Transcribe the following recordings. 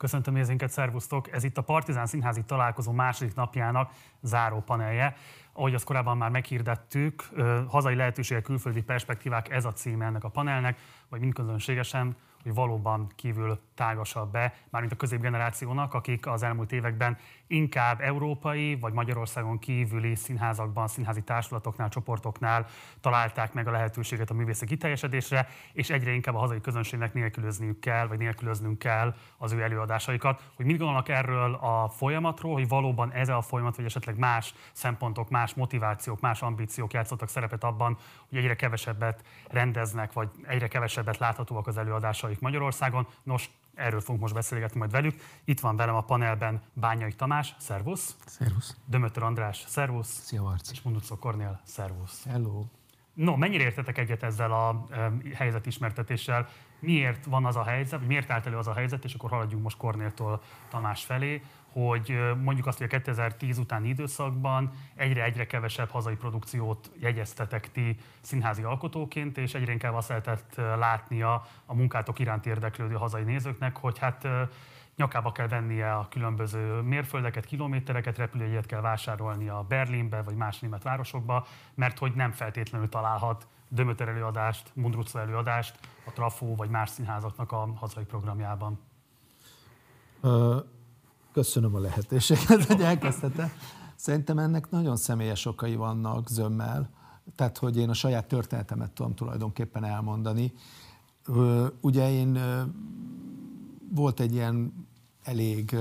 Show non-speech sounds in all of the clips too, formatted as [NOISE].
Köszöntöm nézőinket, szervusztok! Ez itt a Partizán Színházi találkozó második napjának záró panelje. Ahogy azt korábban már meghirdettük, hazai lehetőségek, külföldi perspektívák, ez a címe ennek a panelnek, vagy mindközönségesen hogy valóban kívül tágasabb be, mármint a középgenerációnak, akik az elmúlt években inkább európai vagy Magyarországon kívüli színházakban, színházi társulatoknál, csoportoknál találták meg a lehetőséget a művészek kiteljesedésre, és egyre inkább a hazai közönségnek nélkülözniük kell, vagy nélkülöznünk kell az ő előadásaikat. Hogy mit gondolnak erről a folyamatról, hogy valóban ez a folyamat, vagy esetleg más szempontok, más motivációk, más ambíciók játszottak szerepet abban, hogy egyre kevesebbet rendeznek, vagy egyre kevesebbet láthatóak az előadásaik Magyarországon. Nos, erről fogunk most beszélgetni majd velük. Itt van velem a panelben Bányai Tamás, szervusz. Szervusz. Dömötör András, szervusz. Szia, Marci. És Munducó Kornél, szervusz. Hello. No, mennyire értetek egyet ezzel a helyzetismertetéssel? Miért van az a helyzet, miért állt elő az a helyzet, és akkor haladjunk most Kornéltól Tamás felé, hogy mondjuk azt, hogy a 2010 utáni időszakban egyre-egyre kevesebb hazai produkciót jegyeztetek ti színházi alkotóként, és egyre inkább azt lehetett látnia a munkátok iránt érdeklődő hazai nézőknek, hogy hát nyakába kell vennie a különböző mérföldeket, kilométereket, repülőjegyet kell vásárolnia Berlinbe vagy más német városokba, mert hogy nem feltétlenül találhat Dömöter előadást, Mundrucó előadást a Trafó vagy más színházaknak a hazai programjában. Köszönöm a lehetőséget, hogy elkezdhetem. Szerintem ennek nagyon személyes okai vannak zömmel, tehát hogy én a saját történetemet tudom tulajdonképpen elmondani. Ugye én volt egy ilyen elég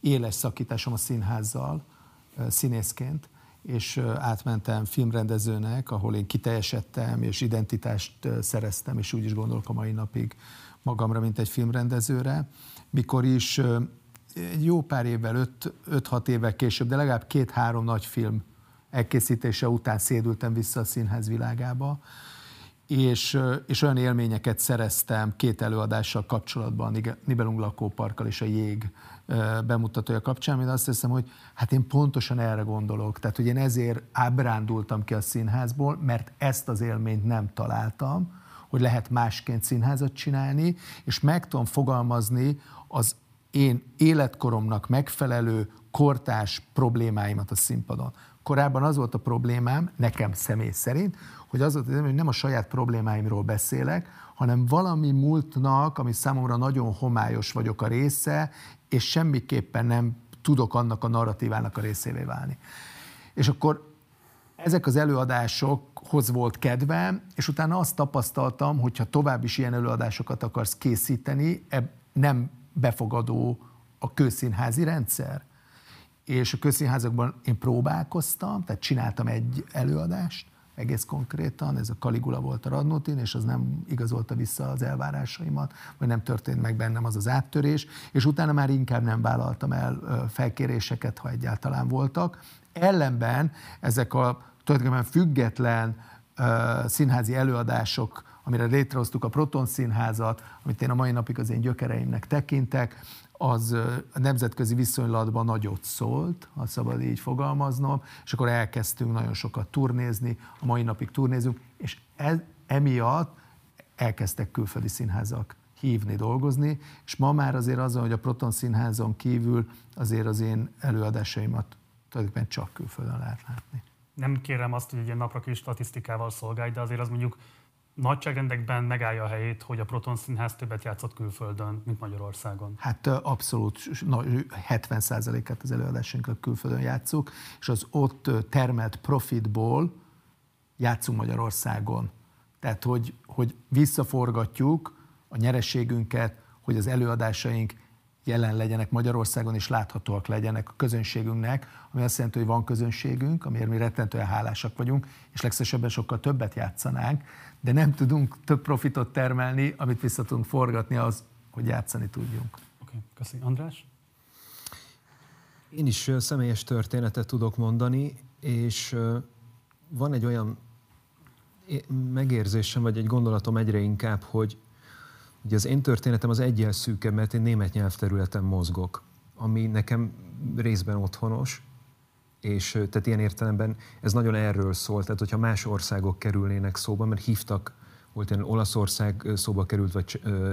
éles szakításom a színházzal színészként, és átmentem filmrendezőnek, ahol én kiteljesedtem, és identitást szereztem, és úgy is gondolok a mai napig magamra, mint egy filmrendezőre. Mikor is egy jó pár évvel, 5-6 évvel később, de legalább két-három nagy film elkészítése után szédültem vissza a színház világába, és, és olyan élményeket szereztem két előadással kapcsolatban, a Nibelung lakóparkkal és a Jég bemutatója kapcsán, mint azt hiszem, hogy hát én pontosan erre gondolok. Tehát, hogy én ezért ábrándultam ki a színházból, mert ezt az élményt nem találtam, hogy lehet másként színházat csinálni, és meg tudom fogalmazni az én életkoromnak megfelelő kortás problémáimat a színpadon. Korábban az volt a problémám, nekem személy szerint, hogy az volt, hogy nem a saját problémáimról beszélek, hanem valami múltnak, ami számomra nagyon homályos vagyok a része, és semmiképpen nem tudok annak a narratívának a részévé válni. És akkor ezek az előadásokhoz volt kedvem, és utána azt tapasztaltam, hogy ha tovább is ilyen előadásokat akarsz készíteni, nem befogadó a közszínházi rendszer. És a közszínházakban én próbálkoztam, tehát csináltam egy előadást, egész konkrétan, ez a Kaligula volt a Radnotin, és az nem igazolta vissza az elvárásaimat, vagy nem történt meg bennem az az áttörés, és utána már inkább nem vállaltam el felkéréseket, ha egyáltalán voltak. Ellenben ezek a tulajdonképpen független színházi előadások, amire létrehoztuk a Proton Színházat, amit én a mai napig az én gyökereimnek tekintek, az a nemzetközi viszonylatban nagyot szólt, ha szabad így fogalmaznom, és akkor elkezdtünk nagyon sokat turnézni, a mai napig turnézünk, és ez, emiatt elkezdtek külföldi színházak hívni, dolgozni, és ma már azért azon, hogy a Proton Színházon kívül azért az én előadásaimat tulajdonképpen csak külföldön lehet látni. Nem kérem azt, hogy egy ilyen napra kis statisztikával szolgálj, de azért az mondjuk nagyságrendekben megállja a helyét, hogy a Proton Színház többet játszott külföldön, mint Magyarországon? Hát abszolút 70%-át az előadásainknak külföldön játszuk, és az ott termelt profitból játszunk Magyarországon. Tehát, hogy, hogy visszaforgatjuk a nyereségünket, hogy az előadásaink jelen legyenek Magyarországon, és láthatóak legyenek a közönségünknek, ami azt jelenti, hogy van közönségünk, amiért mi rettentően hálásak vagyunk, és legszívesebben sokkal többet játszanánk, de nem tudunk több profitot termelni, amit vissza tudunk forgatni az, hogy játszani tudjunk. Oké, okay, köszönöm. András? Én is személyes történetet tudok mondani, és van egy olyan megérzésem, vagy egy gondolatom egyre inkább, hogy Ugye az én történetem az egyel szűkebb, mert én német nyelvterületen mozgok, ami nekem részben otthonos, és tehát ilyen értelemben ez nagyon erről szól, tehát hogyha más országok kerülnének szóba, mert hívtak volt ilyen Olaszország szóba került, vagy ö,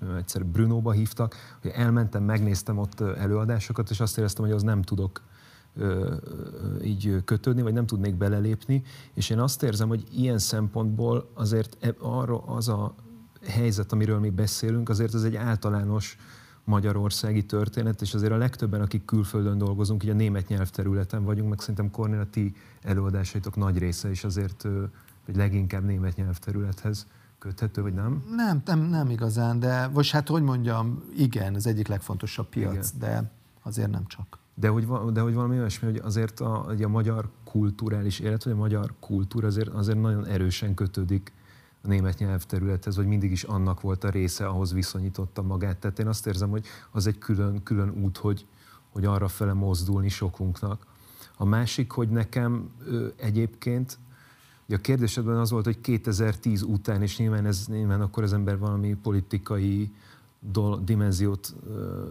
ö, egyszer Brunóba hívtak, hogy elmentem, megnéztem ott előadásokat, és azt éreztem, hogy az nem tudok ö, így kötődni, vagy nem tudnék belelépni, és én azt érzem, hogy ilyen szempontból azért e, arra az a helyzet, amiről mi beszélünk, azért ez egy általános magyarországi történet, és azért a legtöbben, akik külföldön dolgozunk, így a német nyelvterületen vagyunk, meg szerintem Kornél, a ti előadásaitok nagy része is azért, hogy leginkább német nyelvterülethez köthető, vagy nem? Nem, nem, nem igazán, de vagy hát hogy mondjam, igen, az egyik legfontosabb piac, igen. de azért nem csak. De hogy, de hogy valami olyasmi, hogy azért a, a magyar kulturális élet, vagy a magyar kultúra azért, azért nagyon erősen kötődik a német nyelvterülethez, vagy mindig is annak volt a része, ahhoz viszonyította magát. Tehát én azt érzem, hogy az egy külön, külön út, hogy, hogy arra fele mozdulni sokunknak. A másik, hogy nekem ö, egyébként, a kérdésedben az volt, hogy 2010 után, és nyilván, ez, nyilván akkor az ember valami politikai dol, dimenziót ö,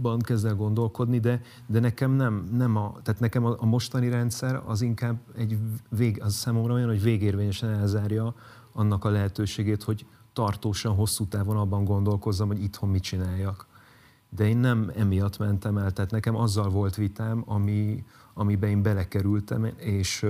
ban kezd el gondolkodni, de, de nekem nem, nem a, tehát nekem a, a mostani rendszer az inkább egy vég, az számomra olyan, hogy végérvényesen elzárja annak a lehetőségét, hogy tartósan, hosszú távon abban gondolkozzam, hogy itthon mit csináljak. De én nem emiatt mentem el, tehát nekem azzal volt vitám, ami, amiben én belekerültem, és,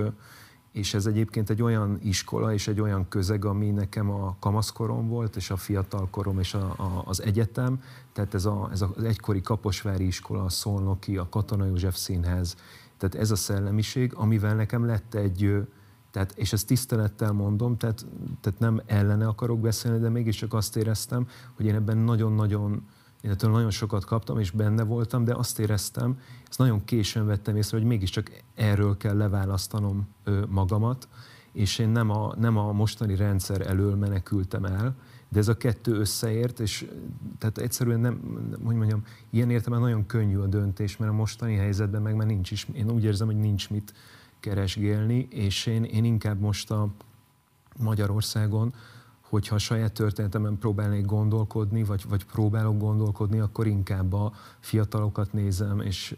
és ez egyébként egy olyan iskola és egy olyan közeg, ami nekem a kamaszkorom volt, és a fiatalkorom és a, a, az egyetem, tehát ez, a, ez az egykori Kaposvári iskola, a Szolnoki, a Katona József Színház, tehát ez a szellemiség, amivel nekem lett egy, tehát, és ezt tisztelettel mondom, tehát, tehát nem ellene akarok beszélni, de mégiscsak azt éreztem, hogy én ebben nagyon-nagyon, én ettől nagyon sokat kaptam, és benne voltam, de azt éreztem, ezt nagyon későn vettem észre, hogy mégiscsak erről kell leválasztanom magamat, és én nem a, nem a mostani rendszer elől menekültem el, de ez a kettő összeért, és tehát egyszerűen nem, hogy mondjam, ilyen értelemben nagyon könnyű a döntés, mert a mostani helyzetben meg már nincs is, én úgy érzem, hogy nincs mit keresgélni, és én, én inkább most a Magyarországon, hogyha a saját történetemen próbálnék gondolkodni, vagy, vagy próbálok gondolkodni, akkor inkább a fiatalokat nézem, és,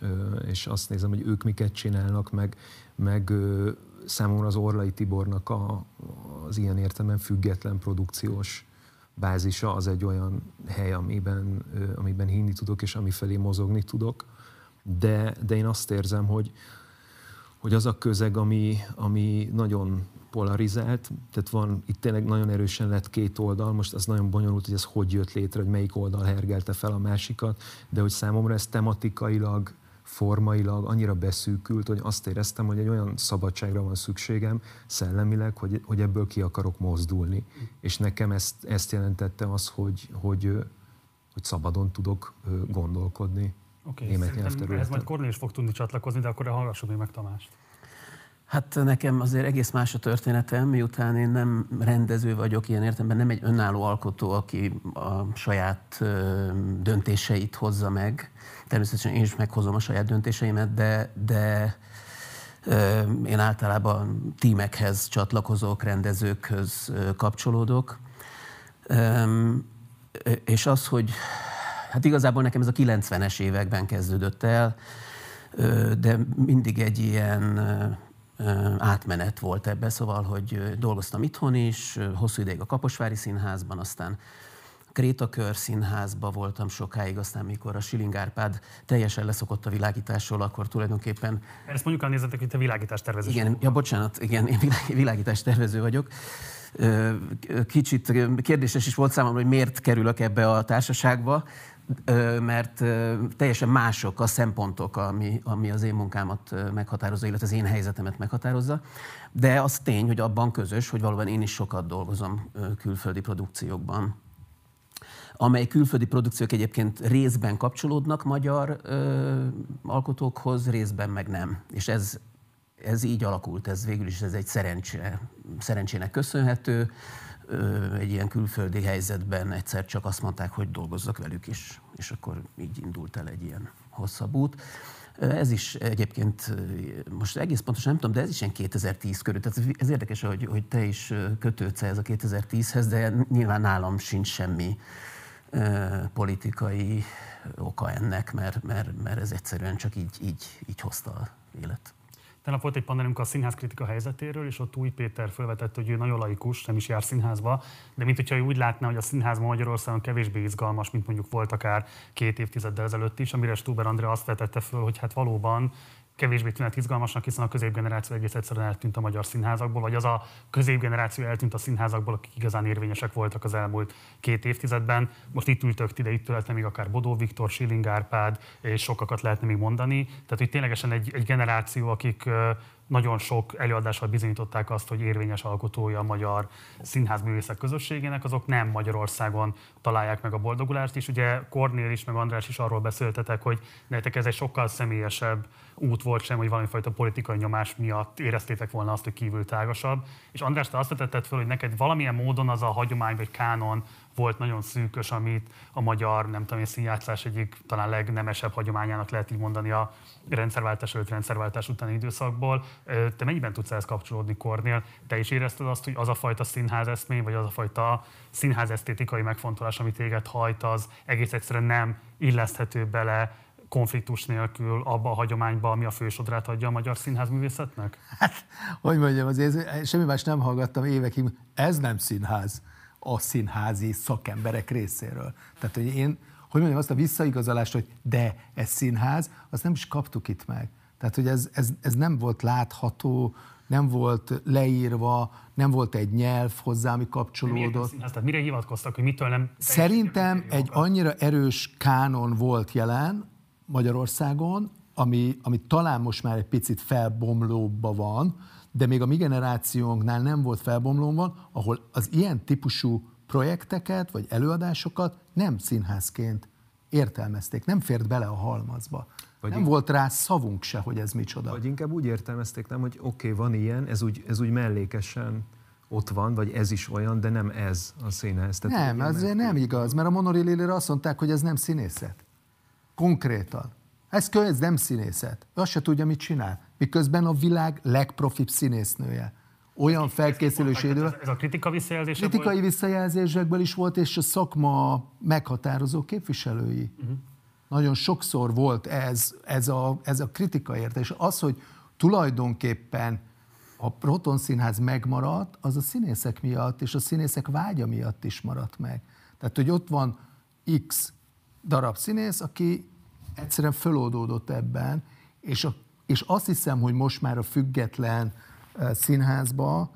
és azt nézem, hogy ők miket csinálnak, meg, meg számomra az Orlai Tibornak a, az ilyen értelemben független produkciós bázisa az egy olyan hely, amiben, amiben hinni tudok, és ami felé mozogni tudok. De, de én azt érzem, hogy, hogy az a közeg, ami, ami nagyon polarizált, tehát van, itt tényleg nagyon erősen lett két oldal, most az nagyon bonyolult, hogy ez hogy jött létre, hogy melyik oldal hergelte fel a másikat, de hogy számomra ez tematikailag, formailag annyira beszűkült, hogy azt éreztem, hogy egy olyan szabadságra van szükségem szellemileg, hogy, hogy ebből ki akarok mozdulni. És nekem ezt, ezt jelentette az, hogy, hogy, hogy szabadon tudok gondolkodni okay, német nyelvterületen. Ez majd Kornél is fog tudni csatlakozni, de akkor hallgassuk még meg Tamást. Hát nekem azért egész más a történetem, miután én nem rendező vagyok, ilyen értelemben nem egy önálló alkotó, aki a saját döntéseit hozza meg. Természetesen én is meghozom a saját döntéseimet, de, de én általában tímekhez csatlakozok, rendezőkhöz kapcsolódok. És az, hogy hát igazából nekem ez a 90-es években kezdődött el, de mindig egy ilyen átmenet volt ebbe, szóval, hogy dolgoztam itthon is, hosszú ideig a Kaposvári Színházban, aztán Krétakör színházba voltam sokáig, aztán mikor a Siling Árpád teljesen leszokott a világításról, akkor tulajdonképpen... Ezt mondjuk a nézetek, hogy te világítás tervező. Igen, ja, bocsánat, igen, én világítás tervező vagyok. Kicsit kérdéses is volt számomra, hogy miért kerülök ebbe a társaságba, mert teljesen mások a szempontok, ami, ami az én munkámat meghatározza, illetve az én helyzetemet meghatározza. De az tény, hogy abban közös, hogy valóban én is sokat dolgozom külföldi produkciókban amely külföldi produkciók egyébként részben kapcsolódnak magyar ö, alkotókhoz, részben meg nem. És ez, ez így alakult, ez végül is ez egy szerencse, szerencsének köszönhető egy ilyen külföldi helyzetben egyszer csak azt mondták, hogy dolgozzak velük is, és akkor így indult el egy ilyen hosszabb út. Ez is egyébként, most egész pontosan nem tudom, de ez is ilyen 2010 körül. Tehát ez érdekes, hogy, hogy te is kötődsz ez a 2010-hez, de nyilván nálam sincs semmi politikai oka ennek, mert, mert, mert ez egyszerűen csak így, így, így hozta a élet. Tegnap volt egy panelünk a színház kritika helyzetéről, és ott Új Péter felvetett, hogy ő nagyon laikus, nem is jár színházba, de mint hogyha ő úgy látná, hogy a színház Magyarországon kevésbé izgalmas, mint mondjuk volt akár két évtizeddel ezelőtt is, amire Stuber Andrea azt vetette föl, hogy hát valóban kevésbé tűnhet izgalmasnak, hiszen a középgeneráció egész egyszerűen eltűnt a magyar színházakból, vagy az a középgeneráció eltűnt a színházakból, akik igazán érvényesek voltak az elmúlt két évtizedben. Most itt ültök ide, itt lehetne még akár Bodó Viktor, Schilling Árpád, és sokakat lehetne még mondani. Tehát, hogy ténylegesen egy, egy generáció, akik nagyon sok előadással bizonyították azt, hogy érvényes alkotója a magyar színházművészek közösségének, azok nem Magyarországon találják meg a boldogulást, és ugye Kornél is, meg András is arról beszéltetek, hogy nektek ez egy sokkal személyesebb út volt sem, hogy valamifajta politikai nyomás miatt éreztétek volna azt, hogy kívül tágasabb. És András, te azt vetetted föl, hogy neked valamilyen módon az a hagyomány vagy kánon volt nagyon szűkös, amit a magyar, nem tudom, színjátszás egyik talán legnemesebb hagyományának lehet így mondani a rendszerváltás előtt, rendszerváltás utáni időszakból. Te mennyiben tudsz ehhez kapcsolódni, Kornél? Te is érezted azt, hogy az a fajta színház eszmény, vagy az a fajta színház esztétikai megfontolás, amit téged hajt, az egész egyszerűen nem illeszthető bele konfliktus nélkül abba a hagyományba, ami a fősodrát adja a magyar színházművészetnek? Hát, hogy mondjam, azért semmi más nem hallgattam évekig, ez nem színház a színházi szakemberek részéről. Tehát, hogy én, hogy mondjam, azt a visszaigazolást, hogy de ez színház, azt nem is kaptuk itt meg. Tehát, hogy ez, ez, ez nem volt látható, nem volt leírva, nem volt egy nyelv hozzá, ami kapcsolódott. Színház, tehát mire hivatkoztak, hogy mitől nem... Szerintem egy annyira erős kánon volt jelen Magyarországon, ami, ami talán most már egy picit felbomlóba van, de még a mi generációnknál nem volt felbomlóban, ahol az ilyen típusú projekteket vagy előadásokat nem színházként értelmezték, nem fért bele a halmazba. Vagy nem volt rá szavunk se, hogy ez micsoda. Vagy inkább úgy értelmezték, nem, hogy oké, okay, van ilyen, ez úgy, ez úgy mellékesen ott van, vagy ez is olyan, de nem ez a színház. Tehát nem, ez nem igaz, mert a Monorilére azt mondták, hogy ez nem színészet. Konkrétan. Ez, ez nem színészet. Ő azt se tudja, mit csinál. Miközben a világ legprofibb színésznője. Olyan felkészülős idő. Ez a kritika visszajelzés? Kritikai volt? visszajelzésekből is volt, és a szakma meghatározó képviselői. Uh-huh. Nagyon sokszor volt ez, ez, a, ez a kritika érte. És az, hogy tulajdonképpen a Proton Színház megmaradt, az a színészek miatt, és a színészek vágya miatt is maradt meg. Tehát, hogy ott van X darab színész, aki egyszerűen föloldódott ebben, és, a, és azt hiszem, hogy most már a független színházba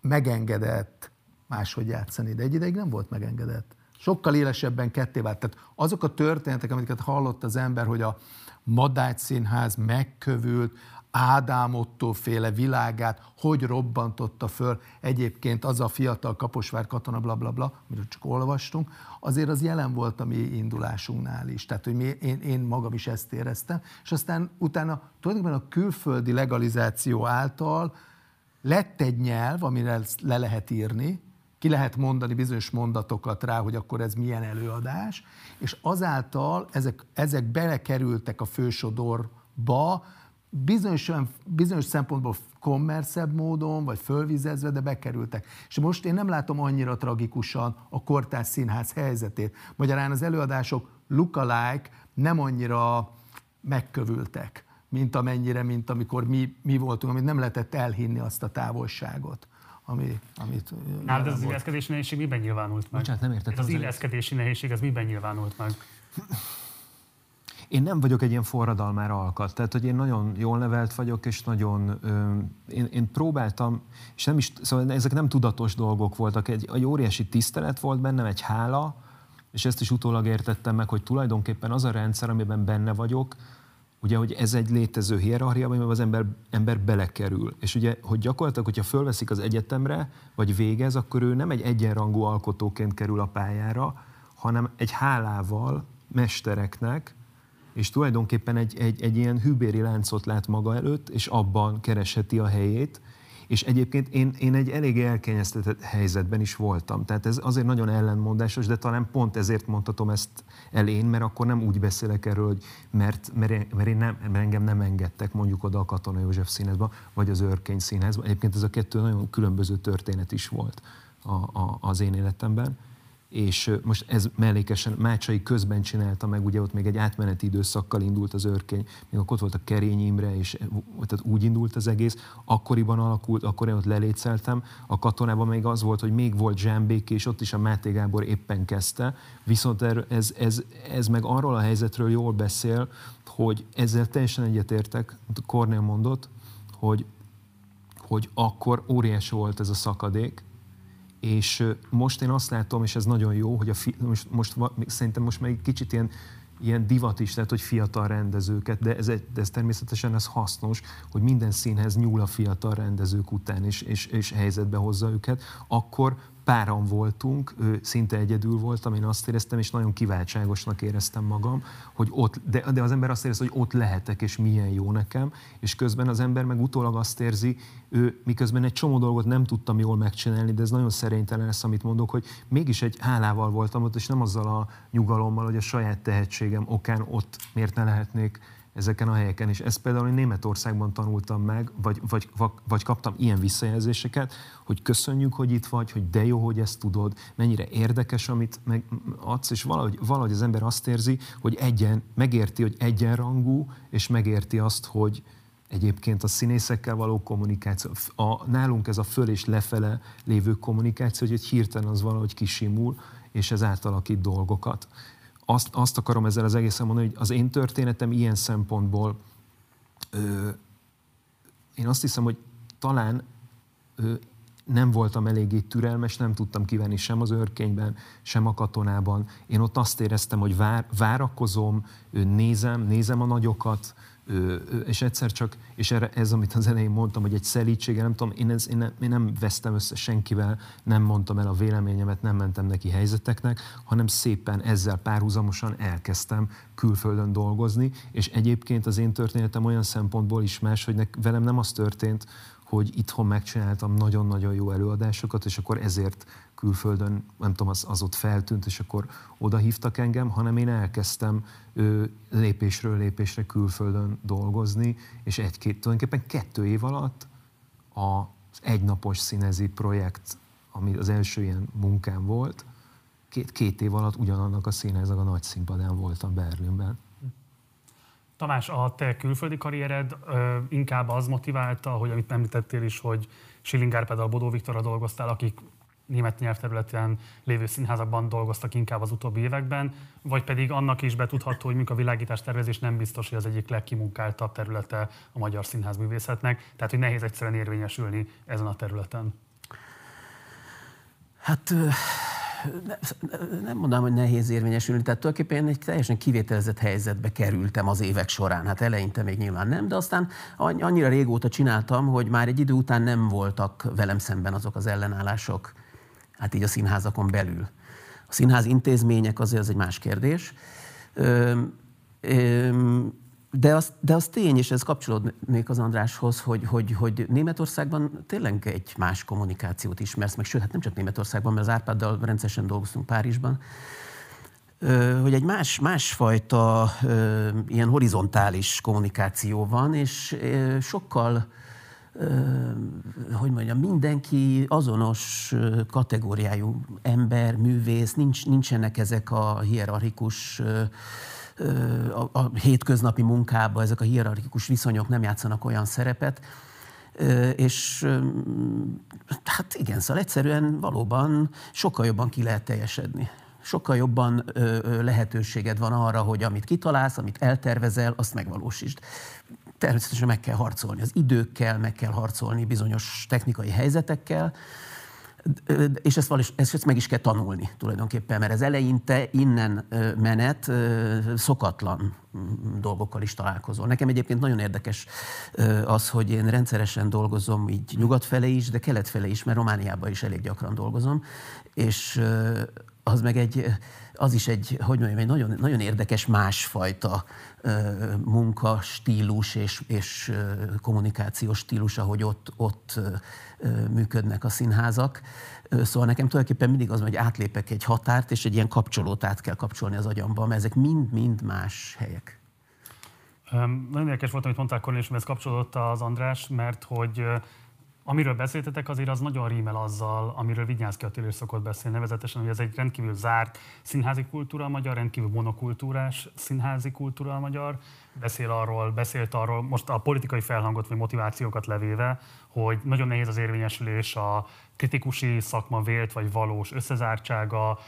megengedett máshogy játszani, de egy ideig nem volt megengedett. Sokkal élesebben ketté vált. Tehát azok a történetek, amiket hallott az ember, hogy a Madács Színház megkövült, Ádám Otto féle világát, hogy robbantotta föl egyébként az a fiatal Kaposvár katona, bla, bla, bla, amiről csak olvastunk, azért az jelen volt a mi indulásunknál is. Tehát, hogy mi, én, én magam is ezt éreztem, és aztán utána tulajdonképpen a külföldi legalizáció által lett egy nyelv, amire le lehet írni, ki lehet mondani bizonyos mondatokat rá, hogy akkor ez milyen előadás, és azáltal ezek, ezek belekerültek a fősodorba, bizonyos, bizonyos szempontból kommerszebb módon, vagy fölvizezve, de bekerültek. És most én nem látom annyira tragikusan a kortás színház helyzetét. Magyarán az előadások lookalike nem annyira megkövültek, mint amennyire, mint amikor mi, mi voltunk, amit nem lehetett elhinni azt a távolságot. Ami, amit Nálad az illeszkedési nehézség miben nyilvánult meg? Bocsánat, nem értettem. Ez az illeszkedési nehézség, ez miben nyilvánult meg? Én nem vagyok egy ilyen forradalmára alkat, tehát hogy én nagyon jól nevelt vagyok, és nagyon, ö, én, én próbáltam, és nem is, szóval ezek nem tudatos dolgok voltak, egy, egy óriási tisztelet volt bennem, egy hála, és ezt is utólag értettem meg, hogy tulajdonképpen az a rendszer, amiben benne vagyok, ugye, hogy ez egy létező hierarchia, amiben az ember, ember belekerül. És ugye, hogy gyakorlatilag, hogyha fölveszik az egyetemre, vagy végez, akkor ő nem egy egyenrangú alkotóként kerül a pályára, hanem egy hálával mestereknek, és tulajdonképpen egy, egy, egy ilyen hűbéri láncot lát maga előtt, és abban keresheti a helyét, és egyébként én, én egy elég elkényeztetett helyzetben is voltam. Tehát ez azért nagyon ellenmondásos, de talán pont ezért mondhatom ezt el én, mert akkor nem úgy beszélek erről, hogy mert, mert, mert, én nem, mert engem nem engedtek mondjuk oda a Katona József színházba, vagy az Örkény színházba. Egyébként ez a kettő nagyon különböző történet is volt a, a, az én életemben. És most ez mellékesen Mácsai közben csinálta meg, ugye ott még egy átmeneti időszakkal indult az őrkény, még akkor ott volt a Kerény Imre, és tehát úgy indult az egész, akkoriban alakult, akkor én ott lelétszeltem, a katonában még az volt, hogy még volt Zsámbék, és ott is a Máté Gábor éppen kezdte, viszont ez, ez, ez meg arról a helyzetről jól beszél, hogy ezzel teljesen egyetértek, Kornél mondott, hogy, hogy akkor óriási volt ez a szakadék, és most én azt látom, és ez nagyon jó, hogy a fi, most, most szerintem most egy kicsit ilyen, ilyen divat is, tehát hogy fiatal rendezőket, de ez, de ez természetesen ez hasznos, hogy minden színhez nyúl a fiatal rendezők után, és, és, és helyzetbe hozza őket, akkor páran voltunk, szinte egyedül voltam, én azt éreztem, és nagyon kiváltságosnak éreztem magam, hogy ott, de, de az ember azt érzi, hogy ott lehetek, és milyen jó nekem, és közben az ember meg utólag azt érzi, ő, miközben egy csomó dolgot nem tudtam jól megcsinálni, de ez nagyon szerénytelen lesz, amit mondok, hogy mégis egy hálával voltam ott, és nem azzal a nyugalommal, hogy a saját tehetségem okán ott miért ne lehetnék ezeken a helyeken. És ezt például én Németországban tanultam meg, vagy, vagy, vagy kaptam ilyen visszajelzéseket, hogy köszönjük, hogy itt vagy, hogy de jó, hogy ezt tudod, mennyire érdekes, amit meg adsz, és valahogy, valahogy az ember azt érzi, hogy egyen, megérti, hogy egyenrangú, és megérti azt, hogy, egyébként a színészekkel való kommunikáció, a, nálunk ez a föl és lefele lévő kommunikáció, hogy egy hirtelen az valahogy kisimul, és ez átalakít dolgokat azt, azt akarom ezzel az egészen mondani, hogy az én történetem ilyen szempontból ö, én azt hiszem, hogy talán ö, nem voltam eléggé türelmes, nem tudtam kivenni sem az őrkényben, sem a katonában. Én ott azt éreztem, hogy vár, várakozom, nézem, nézem a nagyokat, és egyszer csak, és erre, ez, amit az elején mondtam, hogy egy szelítsége, nem tudom, én, ez, én, nem, én nem vesztem össze senkivel, nem mondtam el a véleményemet, nem mentem neki helyzeteknek, hanem szépen ezzel párhuzamosan elkezdtem külföldön dolgozni, és egyébként az én történetem olyan szempontból is más, hogy nek, velem nem az történt, hogy itthon megcsináltam nagyon-nagyon jó előadásokat, és akkor ezért külföldön, nem tudom, az, az ott feltűnt, és akkor oda hívtak engem, hanem én elkezdtem ő, lépésről lépésre külföldön dolgozni, és egy-két, tulajdonképpen kettő év alatt az egynapos színezi projekt, ami az első ilyen munkám volt, két, két év alatt ugyanannak a színházak a nagy színpadán voltam Berlinben. Tamás, a te külföldi karriered ö, inkább az motiválta, hogy amit említettél is, hogy Schilling Árpáddal, Bodó Viktorra dolgoztál, akik német nyelvterületen lévő színházakban dolgoztak inkább az utóbbi években, vagy pedig annak is betudható, hogy a világítás tervezés nem biztos, hogy az egyik legkimunkáltabb területe a magyar színházművészetnek, tehát hogy nehéz egyszerűen érvényesülni ezen a területen. Hát nem mondanám, hogy nehéz érvényesülni, tehát tulajdonképpen egy teljesen kivételezett helyzetbe kerültem az évek során. Hát eleinte még nyilván nem, de aztán annyira régóta csináltam, hogy már egy idő után nem voltak velem szemben azok az ellenállások, hát így a színházakon belül. A színház intézmények azért az egy más kérdés. De az, de az tény, és ez kapcsolódnék az Andráshoz, hogy, hogy, hogy Németországban tényleg egy más kommunikációt ismersz, meg sőt, hát nem csak Németországban, mert az Árpáddal rendszeresen dolgoztunk Párizsban, hogy egy más, másfajta ilyen horizontális kommunikáció van, és sokkal hogy mondjam, mindenki azonos kategóriájú ember, művész, nincs, nincsenek ezek a hierarchikus a, a hétköznapi munkában ezek a hierarchikus viszonyok nem játszanak olyan szerepet, és hát igen, szóval egyszerűen valóban sokkal jobban ki lehet teljesedni. Sokkal jobban lehetőséged van arra, hogy amit kitalálsz, amit eltervezel, azt megvalósítsd természetesen meg kell harcolni az időkkel, meg kell harcolni bizonyos technikai helyzetekkel, és ezt, valós, ezt meg is kell tanulni tulajdonképpen, mert ez eleinte innen menet szokatlan mm, dolgokkal is találkozol. Nekem egyébként nagyon érdekes az, hogy én rendszeresen dolgozom így nyugat felé is, de kelet felé is, mert Romániában is elég gyakran dolgozom, és az meg egy, az is egy, hogy mondjam, egy nagyon, nagyon érdekes másfajta munkastílus és, és kommunikációs stílus, ahogy ott, ott működnek a színházak. Szóval nekem tulajdonképpen mindig az, hogy átlépek egy határt, és egy ilyen kapcsolót át kell kapcsolni az agyamba, mert ezek mind-mind más helyek. Um, nagyon érdekes volt, amit mondták Cornélis, ez kapcsolódott az András, mert hogy Amiről beszéltetek, azért az nagyon rímel azzal, amiről Vigyánszki Attila szokott beszélni, nevezetesen, hogy ez egy rendkívül zárt színházi kultúra a magyar, rendkívül monokultúrás színházi kultúra a magyar. Beszél arról, beszélt arról, most a politikai felhangot vagy motivációkat levéve, hogy nagyon nehéz az érvényesülés a kritikusi szakma vélt vagy valós összezártsága,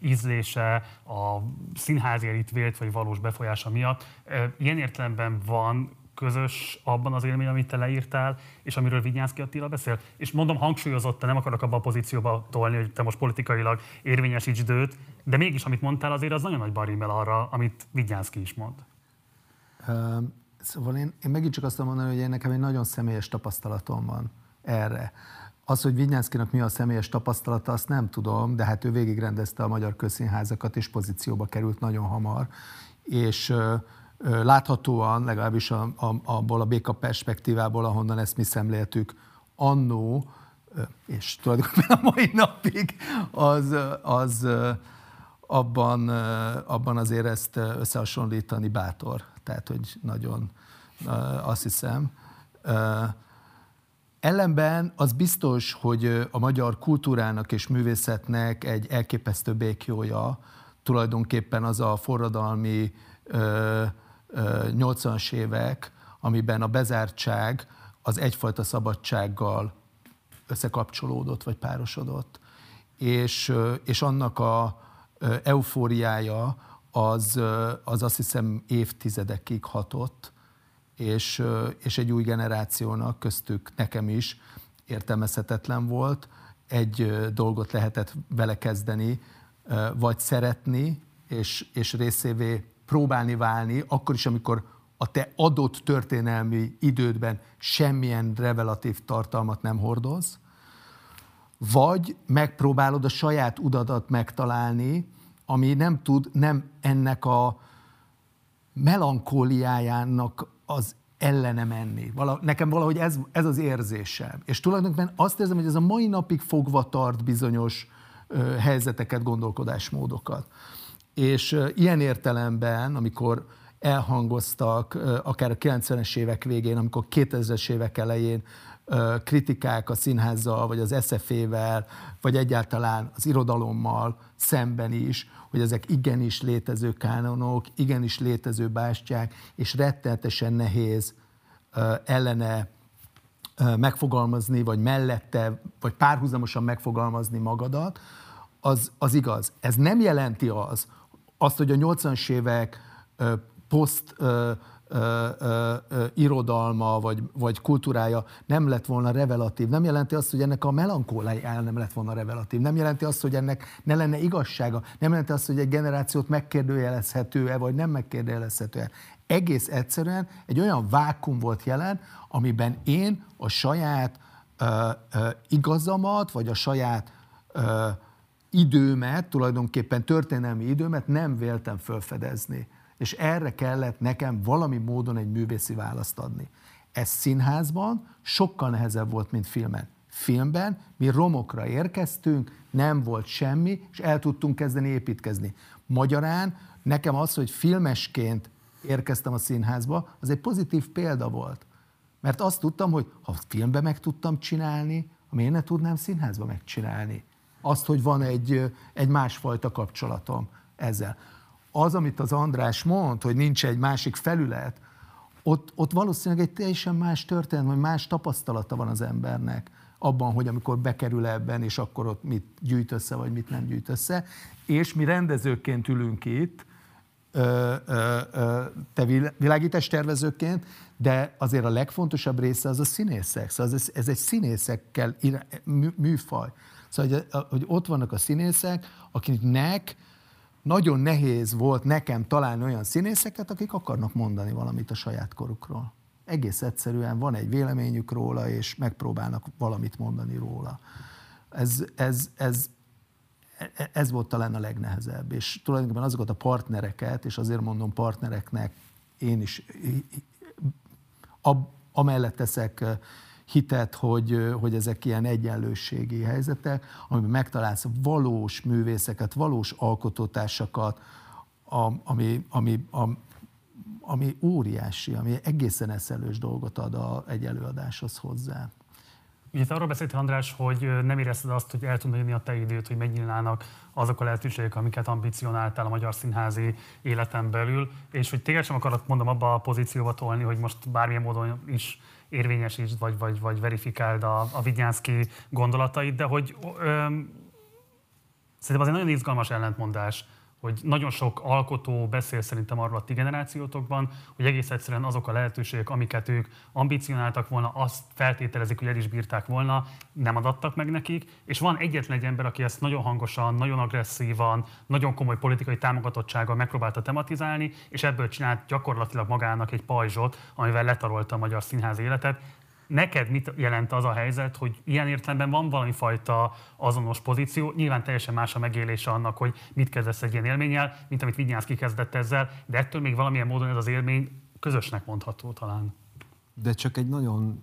ízlése, a színházi elit vélt vagy valós befolyása miatt. Ilyen értelemben van közös abban az élmény, amit te leírtál, és amiről Vigyánszki Attila beszél. És mondom hangsúlyozott, nem akarok abba a pozícióba tolni, hogy te most politikailag érvényesítsd őt, de mégis, amit mondtál, azért az nagyon nagy barimel arra, amit Vigyánszki is mond. Uh, szóval én, én megint csak azt mondani, hogy én nekem egy nagyon személyes tapasztalatom van erre. Az, hogy Vinyánszkinak mi a személyes tapasztalata, azt nem tudom, de hát ő végigrendezte a magyar közszínházakat, és pozícióba került nagyon hamar. És uh, láthatóan, legalábbis a, a, abból a béka perspektívából, ahonnan ezt mi szemléltük, annó, és tulajdonképpen a mai napig, az, az abban, abban azért ezt összehasonlítani bátor. Tehát, hogy nagyon azt hiszem. Ellenben az biztos, hogy a magyar kultúrának és művészetnek egy elképesztő békjója tulajdonképpen az a forradalmi 80-as évek, amiben a bezártság az egyfajta szabadsággal összekapcsolódott vagy párosodott. És, és annak a eufóriája az, az azt hiszem évtizedekig hatott, és, és egy új generációnak, köztük nekem is értelmezhetetlen volt. Egy dolgot lehetett vele kezdeni, vagy szeretni, és, és részévé próbálni válni, akkor is, amikor a te adott történelmi idődben semmilyen revelatív tartalmat nem hordoz, vagy megpróbálod a saját udadat megtalálni, ami nem tud, nem ennek a melankóliájának az ellene menni. Vala, nekem valahogy ez, ez az érzésem. És tulajdonképpen azt érzem, hogy ez a mai napig fogva tart bizonyos ö, helyzeteket, gondolkodásmódokat. És ilyen értelemben, amikor elhangoztak, akár a 90-es évek végén, amikor 2000-es évek elején kritikák a színházzal, vagy az SZF-vel, vagy egyáltalán az irodalommal szemben is, hogy ezek igenis létező kánonok, igenis létező bástyák, és rettenetesen nehéz ellene megfogalmazni, vagy mellette, vagy párhuzamosan megfogalmazni magadat, az, az igaz. Ez nem jelenti az, azt, hogy a 80-as évek poszt irodalma vagy, vagy kultúrája nem lett volna revelatív. Nem jelenti azt, hogy ennek a melankóliája nem lett volna revelatív. Nem jelenti azt, hogy ennek ne lenne igazsága. Nem jelenti azt, hogy egy generációt megkérdőjelezhető-e, vagy nem megkérdőjelezhető-e. Egész egyszerűen egy olyan vákum volt jelen, amiben én a saját ö, ö, igazamat, vagy a saját ö, időmet, tulajdonképpen történelmi időmet nem véltem felfedezni. És erre kellett nekem valami módon egy művészi választ adni. Ez színházban sokkal nehezebb volt, mint filmen. Filmben mi romokra érkeztünk, nem volt semmi, és el tudtunk kezdeni építkezni. Magyarán nekem az, hogy filmesként érkeztem a színházba, az egy pozitív példa volt. Mert azt tudtam, hogy ha filmbe meg tudtam csinálni, miért ne tudnám színházba megcsinálni azt, hogy van egy, egy másfajta kapcsolatom ezzel. Az, amit az András mond, hogy nincs egy másik felület, ott, ott valószínűleg egy teljesen más történet, vagy más tapasztalata van az embernek abban, hogy amikor bekerül ebben, és akkor ott mit gyűjt össze, vagy mit nem gyűjt össze. És mi rendezőként ülünk itt, te világítás tervezőként, de azért a legfontosabb része az a színészek. Szóval ez, ez egy színészekkel műfaj. Szóval, hogy, hogy ott vannak a színészek, akiknek nagyon nehéz volt nekem találni olyan színészeket, akik akarnak mondani valamit a saját korukról. Egész egyszerűen van egy véleményük róla, és megpróbálnak valamit mondani róla. Ez, ez, ez, ez volt talán a legnehezebb. És tulajdonképpen azokat a partnereket, és azért mondom partnereknek, én is ab, amellett teszek hitet, hogy, hogy ezek ilyen egyenlőségi helyzetek, amiben megtalálsz valós művészeket, valós alkotótársakat, ami, ami, ami, ami óriási, ami egészen eszelős dolgot ad a, egy előadáshoz hozzá. Ugye te arról beszéltél, András, hogy nem érezted azt, hogy el tudna jönni a te időt, hogy megnyílnának azok a lehetőségek, amiket ambicionáltál a magyar színházi életen belül, és hogy téged sem akarok mondom abba a pozícióba tolni, hogy most bármilyen módon is érvényesítsd, vagy, vagy, vagy verifikáld a, a Vigyánszki gondolatait, de hogy öm, szerintem az egy nagyon izgalmas ellentmondás, hogy nagyon sok alkotó beszél szerintem arról a ti generációtokban, hogy egész egyszerűen azok a lehetőségek, amiket ők ambicionáltak volna, azt feltételezik, hogy el is bírták volna, nem adattak meg nekik, és van egyetlen egy ember, aki ezt nagyon hangosan, nagyon agresszívan, nagyon komoly politikai támogatottsággal megpróbálta tematizálni, és ebből csinált gyakorlatilag magának egy pajzsot, amivel letarolta a magyar színház életet neked mit jelent az a helyzet, hogy ilyen értelemben van valami fajta azonos pozíció, nyilván teljesen más a megélése annak, hogy mit kezdesz egy ilyen élménnyel, mint amit Vigyánsz kikezdett ezzel, de ettől még valamilyen módon ez az élmény közösnek mondható talán. De csak egy nagyon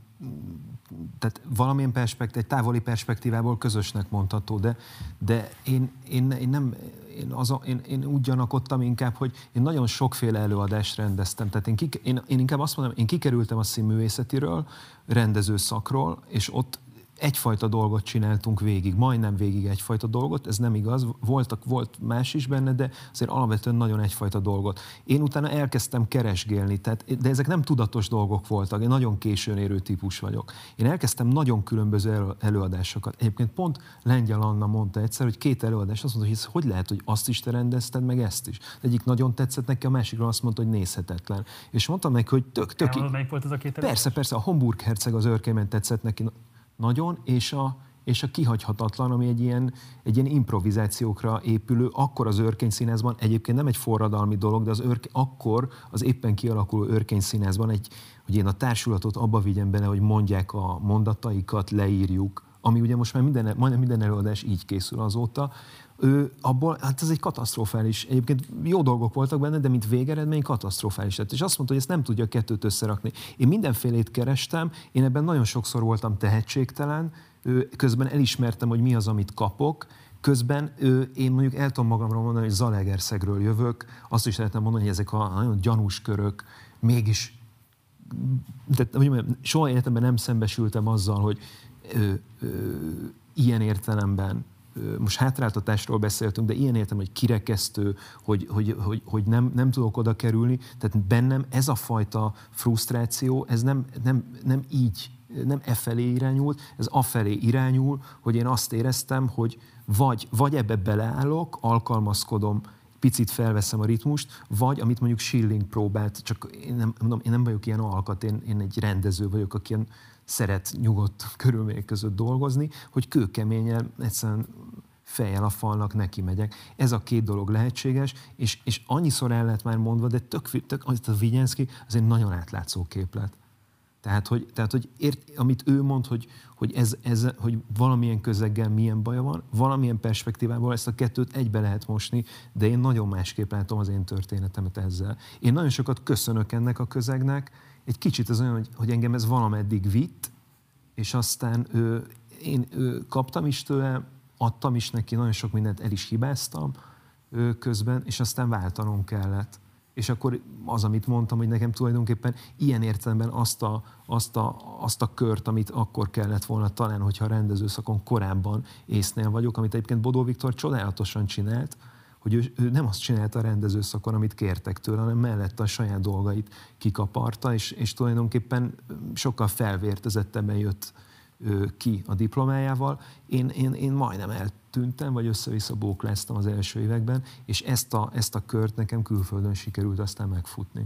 tehát valamilyen perspektív, egy távoli perspektívából közösnek mondható, de, de én, én, én nem, én, az, én, én úgy gyanakodtam inkább, hogy én nagyon sokféle előadást rendeztem. Tehát én, kik, én, én inkább azt mondom, én kikerültem a színművészetiről, rendező szakról, és ott egyfajta dolgot csináltunk végig, majdnem végig egyfajta dolgot, ez nem igaz, Voltak, volt más is benne, de azért alapvetően nagyon egyfajta dolgot. Én utána elkezdtem keresgélni, tehát, de ezek nem tudatos dolgok voltak, én nagyon későn érő típus vagyok. Én elkezdtem nagyon különböző előadásokat. Egyébként pont Lengyel Anna mondta egyszer, hogy két előadás, azt mondta, hogy hogy lehet, hogy azt is te rendezted, meg ezt is. Egyik nagyon tetszett neki, a másikról azt mondta, hogy nézhetetlen. És mondtam meg, hogy tök, tök. Melyik volt ez a két előadás? Persze, persze, a Homburg herceg az őrkémen tetszett neki nagyon, és a, és a kihagyhatatlan, ami egy ilyen, egy ilyen improvizációkra épülő, akkor az őrkényszínházban, egyébként nem egy forradalmi dolog, de az őrk, akkor az éppen kialakuló őrkényszínházban egy, hogy én a társulatot abba vigyem bele, hogy mondják a mondataikat, leírjuk, ami ugye most már minden, majdnem minden előadás így készül azóta, ő abból, hát ez egy katasztrofális, egyébként jó dolgok voltak benne, de mint végeredmény katasztrofális lett. És azt mondta, hogy ezt nem tudja kettőt összerakni. Én mindenfélét kerestem, én ebben nagyon sokszor voltam tehetségtelen, közben elismertem, hogy mi az, amit kapok, Közben én mondjuk el tudom magamról mondani, hogy Zalegerszegről jövök, azt is lehetne mondani, hogy ezek a nagyon gyanús körök, mégis de, hogy mondjam, soha életemben nem szembesültem azzal, hogy ö, ö, ilyen értelemben most hátráltatásról beszéltünk, de ilyen értem, hogy kirekesztő, hogy, hogy, hogy, hogy nem, nem tudok oda kerülni. Tehát bennem ez a fajta frusztráció, ez nem, nem, nem így, nem e felé irányult, ez afelé irányul, hogy én azt éreztem, hogy vagy, vagy ebbe beleállok, alkalmazkodom, picit felveszem a ritmust, vagy amit mondjuk Schilling próbált, csak én nem, mondom, én nem vagyok ilyen alkat, én, én egy rendező vagyok, aki ilyen szeret nyugodt körülmények között dolgozni, hogy kőkeményen egyszerűen fejjel a falnak neki megyek. Ez a két dolog lehetséges, és, és annyiszor el lehet már mondva, de tök, tök az a Vigyenszki az egy nagyon átlátszó képlet. Tehát, hogy, tehát, hogy ért, amit ő mond, hogy, hogy, ez, ez, hogy valamilyen közeggel milyen baja van, valamilyen perspektívából ezt a kettőt egybe lehet mosni, de én nagyon másképp látom az én történetemet ezzel. Én nagyon sokat köszönök ennek a közegnek, egy kicsit az olyan, hogy, hogy engem ez valameddig vitt, és aztán ő, én ő, kaptam is tőle, adtam is neki, nagyon sok mindent el is hibáztam ő, közben, és aztán váltanom kellett. És akkor az, amit mondtam, hogy nekem tulajdonképpen ilyen értelemben azt a, azt a, azt a kört, amit akkor kellett volna talán, hogyha a rendezőszakon korábban észnél vagyok, amit egyébként Bodó Viktor csodálatosan csinált, hogy ő, ő nem azt csinálta a rendezőszakon, amit kértek tőle, hanem mellette a saját dolgait kikaparta, és, és tulajdonképpen sokkal felvértezettebben jött ki a diplomájával. Én, én, én majdnem eltűntem, vagy össze-vissza bókláztam az első években, és ezt a, ezt a kört nekem külföldön sikerült aztán megfutni.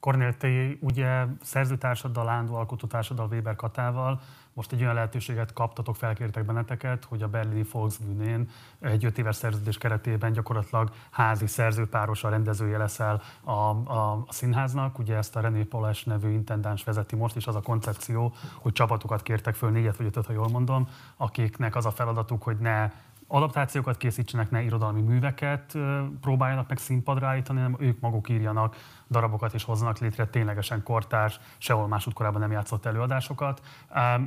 Kornél, te ugye szerzőtársaddal, Lándó alkotótársaddal, Weber Katával most egy olyan lehetőséget kaptatok, felkértek benneteket, hogy a berlini Volksbühnén egy öt éves szerződés keretében gyakorlatilag házi szerzőpáros a rendezője leszel a, a, a színháznak. Ugye ezt a René Poles nevű intendáns vezeti most, és az a koncepció, hogy csapatokat kértek föl, négyet vagy ötöt, ha jól mondom, akiknek az a feladatuk, hogy ne adaptációkat készítsenek, ne irodalmi műveket próbáljanak meg színpadra állítani, hanem ők maguk írjanak darabokat és hozzanak létre ténylegesen kortárs, sehol másút korábban nem játszott előadásokat.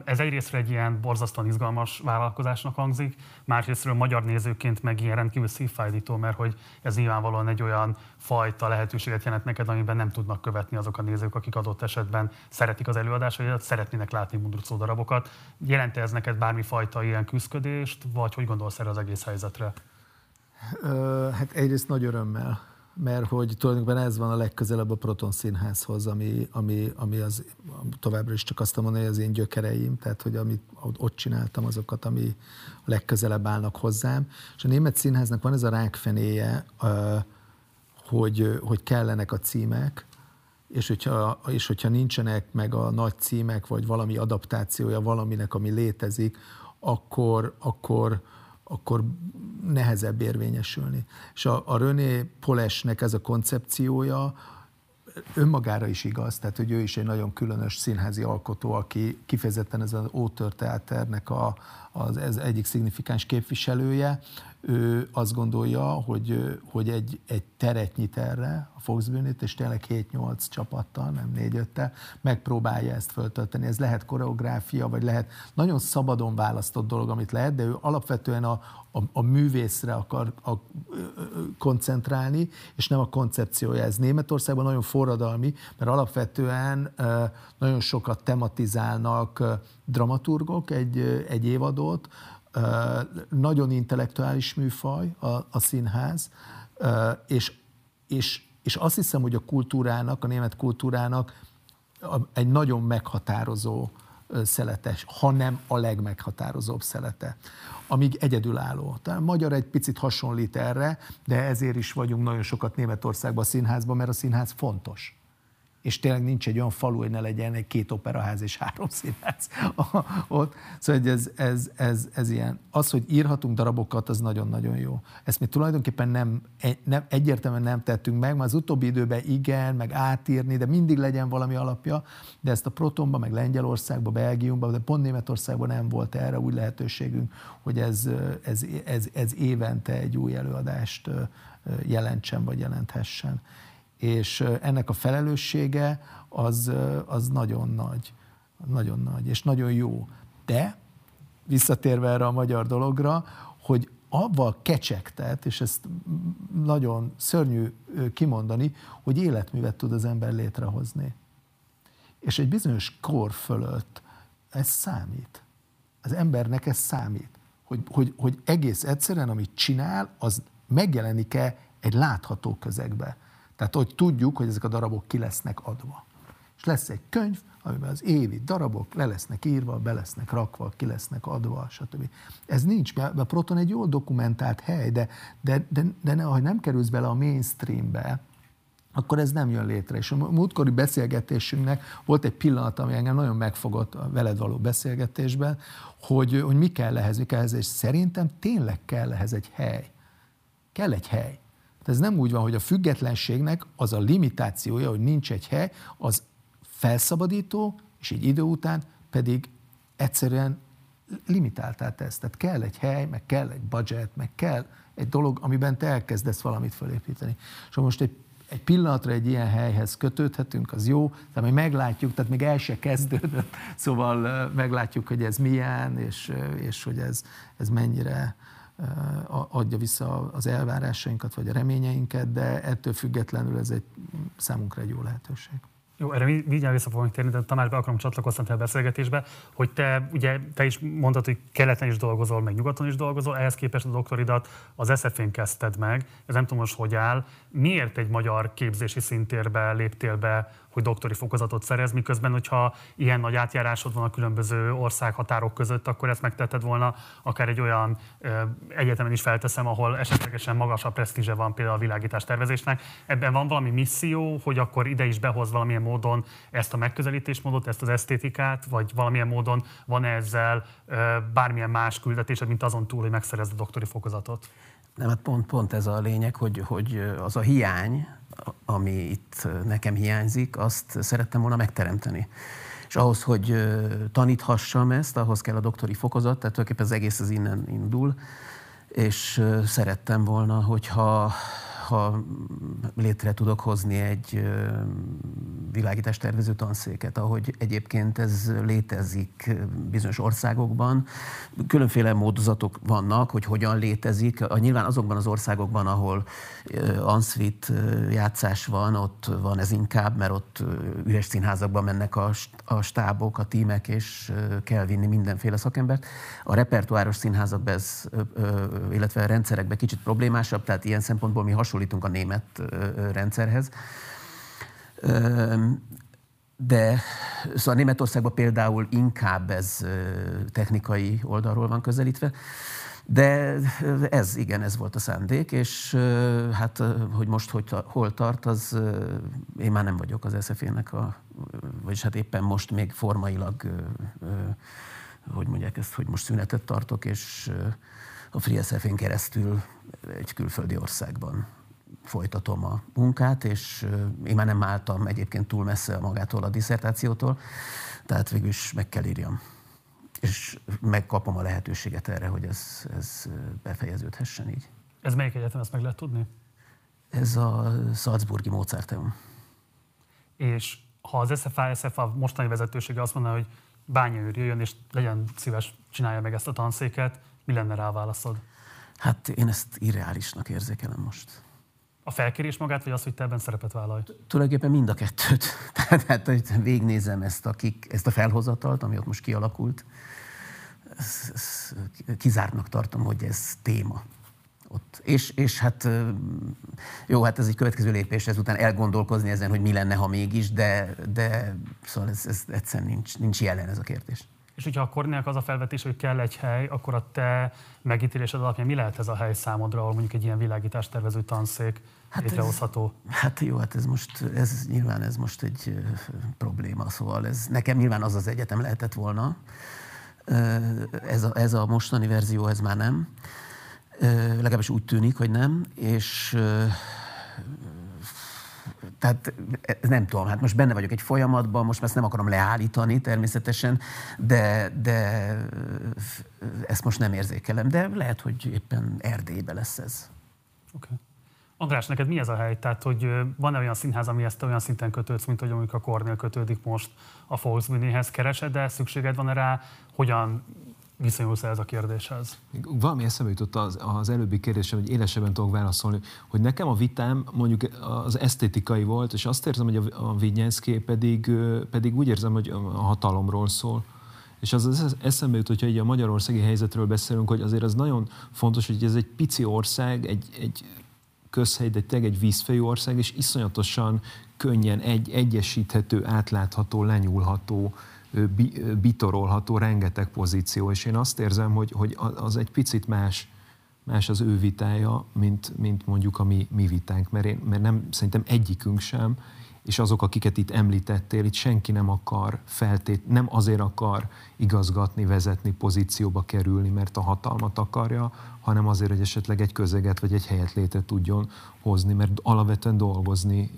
Ez egyrésztről egy ilyen borzasztóan izgalmas vállalkozásnak hangzik, másrésztről magyar nézőként meg ilyen rendkívül szívfájdító, mert hogy ez nyilvánvalóan egy olyan fajta lehetőséget jelent neked, amiben nem tudnak követni azok a nézők, akik adott esetben szeretik az előadást, vagy szeretnének látni mundrucó darabokat. Jelente ez neked bármifajta ilyen küzdködést, vagy hogy gondolsz erre az egész helyzetre? Hát egyrészt nagy örömmel mert hogy tulajdonképpen ez van a legközelebb a Proton Színházhoz, ami, ami, ami az továbbra is csak azt mondani, hogy az én gyökereim, tehát hogy amit ott csináltam, azokat, ami a legközelebb állnak hozzám. És a német színháznak van ez a rákfenéje, hogy, hogy kellenek a címek, és hogyha, és hogyha nincsenek meg a nagy címek, vagy valami adaptációja valaminek, ami létezik, akkor, akkor, akkor nehezebb érvényesülni. És a, a René Polesnek ez a koncepciója önmagára is igaz, tehát hogy ő is egy nagyon különös színházi alkotó, aki kifejezetten ez az Ótörteáternek a, az ez egyik szignifikáns képviselője, ő azt gondolja, hogy, hogy egy, egy teret nyit erre, a Foxbűnit, és tényleg 7-8 csapattal, nem 4 5 megpróbálja ezt föltölteni. Ez lehet koreográfia, vagy lehet nagyon szabadon választott dolog, amit lehet, de ő alapvetően a, a, a művészre akar a, a, koncentrálni, és nem a koncepciója. Ez Németországban nagyon forradalmi, mert alapvetően nagyon sokat tematizálnak dramaturgok egy, egy évadot, nagyon intellektuális műfaj a, a színház, és, és, és azt hiszem, hogy a kultúrának, a német kultúrának egy nagyon meghatározó szelete, hanem a legmeghatározóbb szelete, amíg egyedülálló. Tehát magyar egy picit hasonlít erre, de ezért is vagyunk nagyon sokat Németországban a színházban, mert a színház fontos és tényleg nincs egy olyan falu, hogy ne legyen egy két operaház és három színház [LAUGHS] ott. Szóval ez, ez, ez, ez ilyen. Az, hogy írhatunk darabokat, az nagyon-nagyon jó. Ezt mi tulajdonképpen nem, nem, egyértelműen nem tettünk meg, már az utóbbi időben igen, meg átírni, de mindig legyen valami alapja, de ezt a Protonban, meg Lengyelországban, Belgiumban, de pont Németországban nem volt erre úgy lehetőségünk, hogy ez, ez, ez, ez évente egy új előadást jelentsen, vagy jelenthessen és ennek a felelőssége az, az nagyon nagy, nagyon nagy, és nagyon jó. De, visszatérve erre a magyar dologra, hogy avval kecsegtet, és ezt nagyon szörnyű kimondani, hogy életművet tud az ember létrehozni. És egy bizonyos kor fölött ez számít. Az embernek ez számít. Hogy, hogy, hogy egész egyszerűen, amit csinál, az megjelenik-e egy látható közegbe. Tehát, hogy tudjuk, hogy ezek a darabok ki lesznek adva. És lesz egy könyv, amiben az évi darabok le lesznek írva, be lesznek rakva, ki lesznek adva, stb. Ez nincs, mert a Proton egy jól dokumentált hely, de, de, de, de ne, ha nem kerülsz bele a mainstreambe, akkor ez nem jön létre. És a múltkori beszélgetésünknek volt egy pillanat, ami engem nagyon megfogott a veled való beszélgetésben, hogy, hogy mi kell ehhez, mi kell ehhez, és szerintem tényleg kell ehhez egy hely. Kell egy hely. De ez nem úgy van, hogy a függetlenségnek az a limitációja, hogy nincs egy hely, az felszabadító, és egy idő után pedig egyszerűen limitáltál tesz. Tehát kell egy hely, meg kell egy budget, meg kell egy dolog, amiben te elkezdesz valamit felépíteni. És most egy, egy pillanatra egy ilyen helyhez kötődhetünk, az jó, de mi meglátjuk, tehát még el se kezdődött, szóval meglátjuk, hogy ez milyen, és, és hogy ez, ez mennyire, adja vissza az elvárásainkat vagy a reményeinket, de ettől függetlenül ez egy számunkra egy jó lehetőség. Jó, erre mindjárt vissza fogunk térni, de Tamás, be akarom csatlakozni a beszélgetésbe, hogy te, ugye, te is mondtad, hogy keleten is dolgozol, meg nyugaton is dolgozol, ehhez képest a doktoridat az SF-én kezdted meg, ez nem tudom most hogy áll. Miért egy magyar képzési szintérbe léptél be hogy doktori fokozatot szerez, miközben, hogyha ilyen nagy átjárásod van a különböző országhatárok között, akkor ezt megtetted volna akár egy olyan egyetemen is felteszem, ahol esetlegesen magasabb presztízse van például a világítás tervezésnek. Ebben van valami misszió, hogy akkor ide is behoz valamilyen módon ezt a megközelítésmódot, ezt az esztétikát, vagy valamilyen módon van ezzel bármilyen más küldetésed, mint azon túl, hogy megszerezd a doktori fokozatot? Nem, hát pont, pont ez a lényeg, hogy, hogy az a hiány, ami itt nekem hiányzik, azt szerettem volna megteremteni. És ahhoz, hogy taníthassam ezt, ahhoz kell a doktori fokozat, tehát tulajdonképpen az egész az innen indul. és szerettem volna, hogyha ha létre tudok hozni egy világítástervező tanszéket, ahogy egyébként ez létezik bizonyos országokban. Különféle módozatok vannak, hogy hogyan létezik. Nyilván azokban az országokban, ahol anszvit játszás van, ott van ez inkább, mert ott üres színházakban mennek a, a stábok, a tímek, és kell vinni mindenféle szakembert. A repertoáros színházakban ez, illetve a rendszerekben kicsit problémásabb, tehát ilyen szempontból mi hasonlítunk a német rendszerhez. De szóval Németországban például inkább ez technikai oldalról van közelítve. De ez, igen, ez volt a szándék, és hát, hogy most hogy, hol tart, az én már nem vagyok az SZF-nek, a, vagyis hát éppen most még formailag, hogy mondják ezt, hogy most szünetet tartok, és a Free SF-én keresztül egy külföldi országban folytatom a munkát, és én már nem álltam egyébként túl messze magától a diszertációtól, tehát végül is meg kell írjam. És megkapom a lehetőséget erre, hogy ez, ez befejeződhessen így. Ez melyik egyetem, ezt meg lehet tudni? Ez a Salzburgi Mozarteum. És ha az SFA, SFA mostani vezetősége azt mondaná, hogy Bányai jöjjön, és legyen szíves, csinálja meg ezt a tanszéket, mi lenne rá válaszod? Hát én ezt irreálisnak érzékelem most. A felkérés magát, vagy az, hogy te ebben szerepet vállalj? Tulajdonképpen mind a kettőt. [LAUGHS] Tehát, hogy végignézem ezt a, kik, ezt a felhozatalt, ami ott most kialakult. Kizártnak tartom, hogy ez téma. Ott. És, és hát jó, hát ez egy következő lépés, ezután elgondolkozni ezen, hogy mi lenne, ha mégis, de, de szóval ez, ez egyszerűen nincs, nincs jelen ez a kérdés. És hogyha a Kornének az a felvetés, hogy kell egy hely, akkor a te megítélésed alapján mi lehet ez a hely számodra, ahol mondjuk egy ilyen világítást tervező tanszék hát létrehozható? Ez, hát jó, hát ez most, ez nyilván ez most egy probléma, szóval ez nekem nyilván az az egyetem lehetett volna. Ez, a, ez a mostani verzió, ez már nem. Legalábbis úgy tűnik, hogy nem, és tehát nem tudom, hát most benne vagyok egy folyamatban, most ezt nem akarom leállítani természetesen, de, de ezt most nem érzékelem, de lehet, hogy éppen Erdélybe lesz ez. Okay. András, neked mi ez a hely? Tehát, hogy van-e olyan színház, ami ezt olyan szinten kötődsz, mint hogy mondjuk a Kornél kötődik most a Volksbühnéhez, keresed, de szükséged van rá? Hogyan viszonyulsz ez a kérdéshez? Valami eszembe jutott az, az előbbi kérdésem, hogy élesebben tudok válaszolni, hogy nekem a vitám mondjuk az esztétikai volt, és azt érzem, hogy a, a Vignyánszké pedig, pedig úgy érzem, hogy a hatalomról szól. És az, az eszembe jut, hogyha így a magyarországi helyzetről beszélünk, hogy azért az nagyon fontos, hogy ez egy pici ország, egy, egy közhely, de tényleg egy vízfejű ország, és iszonyatosan könnyen egy, egyesíthető, átlátható, lenyúlható, bitorolható rengeteg pozíció, és én azt érzem, hogy, hogy az egy picit más, más az ő vitája, mint, mint mondjuk a mi, mi vitánk, mert, én, mert nem, szerintem egyikünk sem és azok, akiket itt említettél, itt senki nem akar feltét, nem azért akar igazgatni, vezetni, pozícióba kerülni, mert a hatalmat akarja, hanem azért, hogy esetleg egy közeget vagy egy helyet létre tudjon hozni, mert alapvetően dolgozni,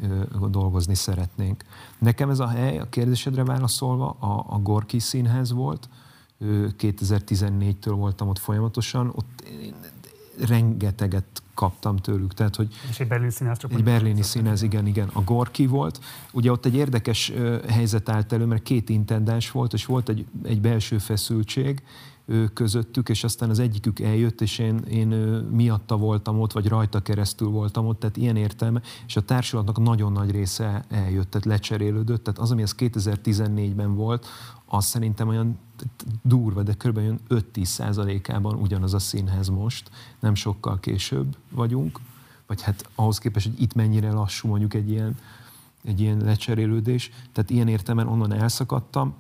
dolgozni szeretnénk. Nekem ez a hely, a kérdésedre válaszolva, a, a Gorki Színház volt, 2014-től voltam ott folyamatosan, ott rengeteget kaptam tőlük. Tehát, hogy és egy berlini színház Egy berlini színház, igen, igen. A Gorki volt. Ugye ott egy érdekes helyzet állt elő, mert két intendens volt, és volt egy, egy belső feszültség, közöttük, és aztán az egyikük eljött, és én, én miatta voltam ott, vagy rajta keresztül voltam ott, tehát ilyen értelme, és a társulatnak nagyon nagy része eljött, tehát lecserélődött, tehát az, ami az 2014-ben volt, az szerintem olyan durva, de kb. 5-10 százalékában ugyanaz a színház most, nem sokkal később vagyunk, vagy hát ahhoz képest, hogy itt mennyire lassú mondjuk egy ilyen, egy ilyen lecserélődés, tehát ilyen értelemben onnan elszakadtam,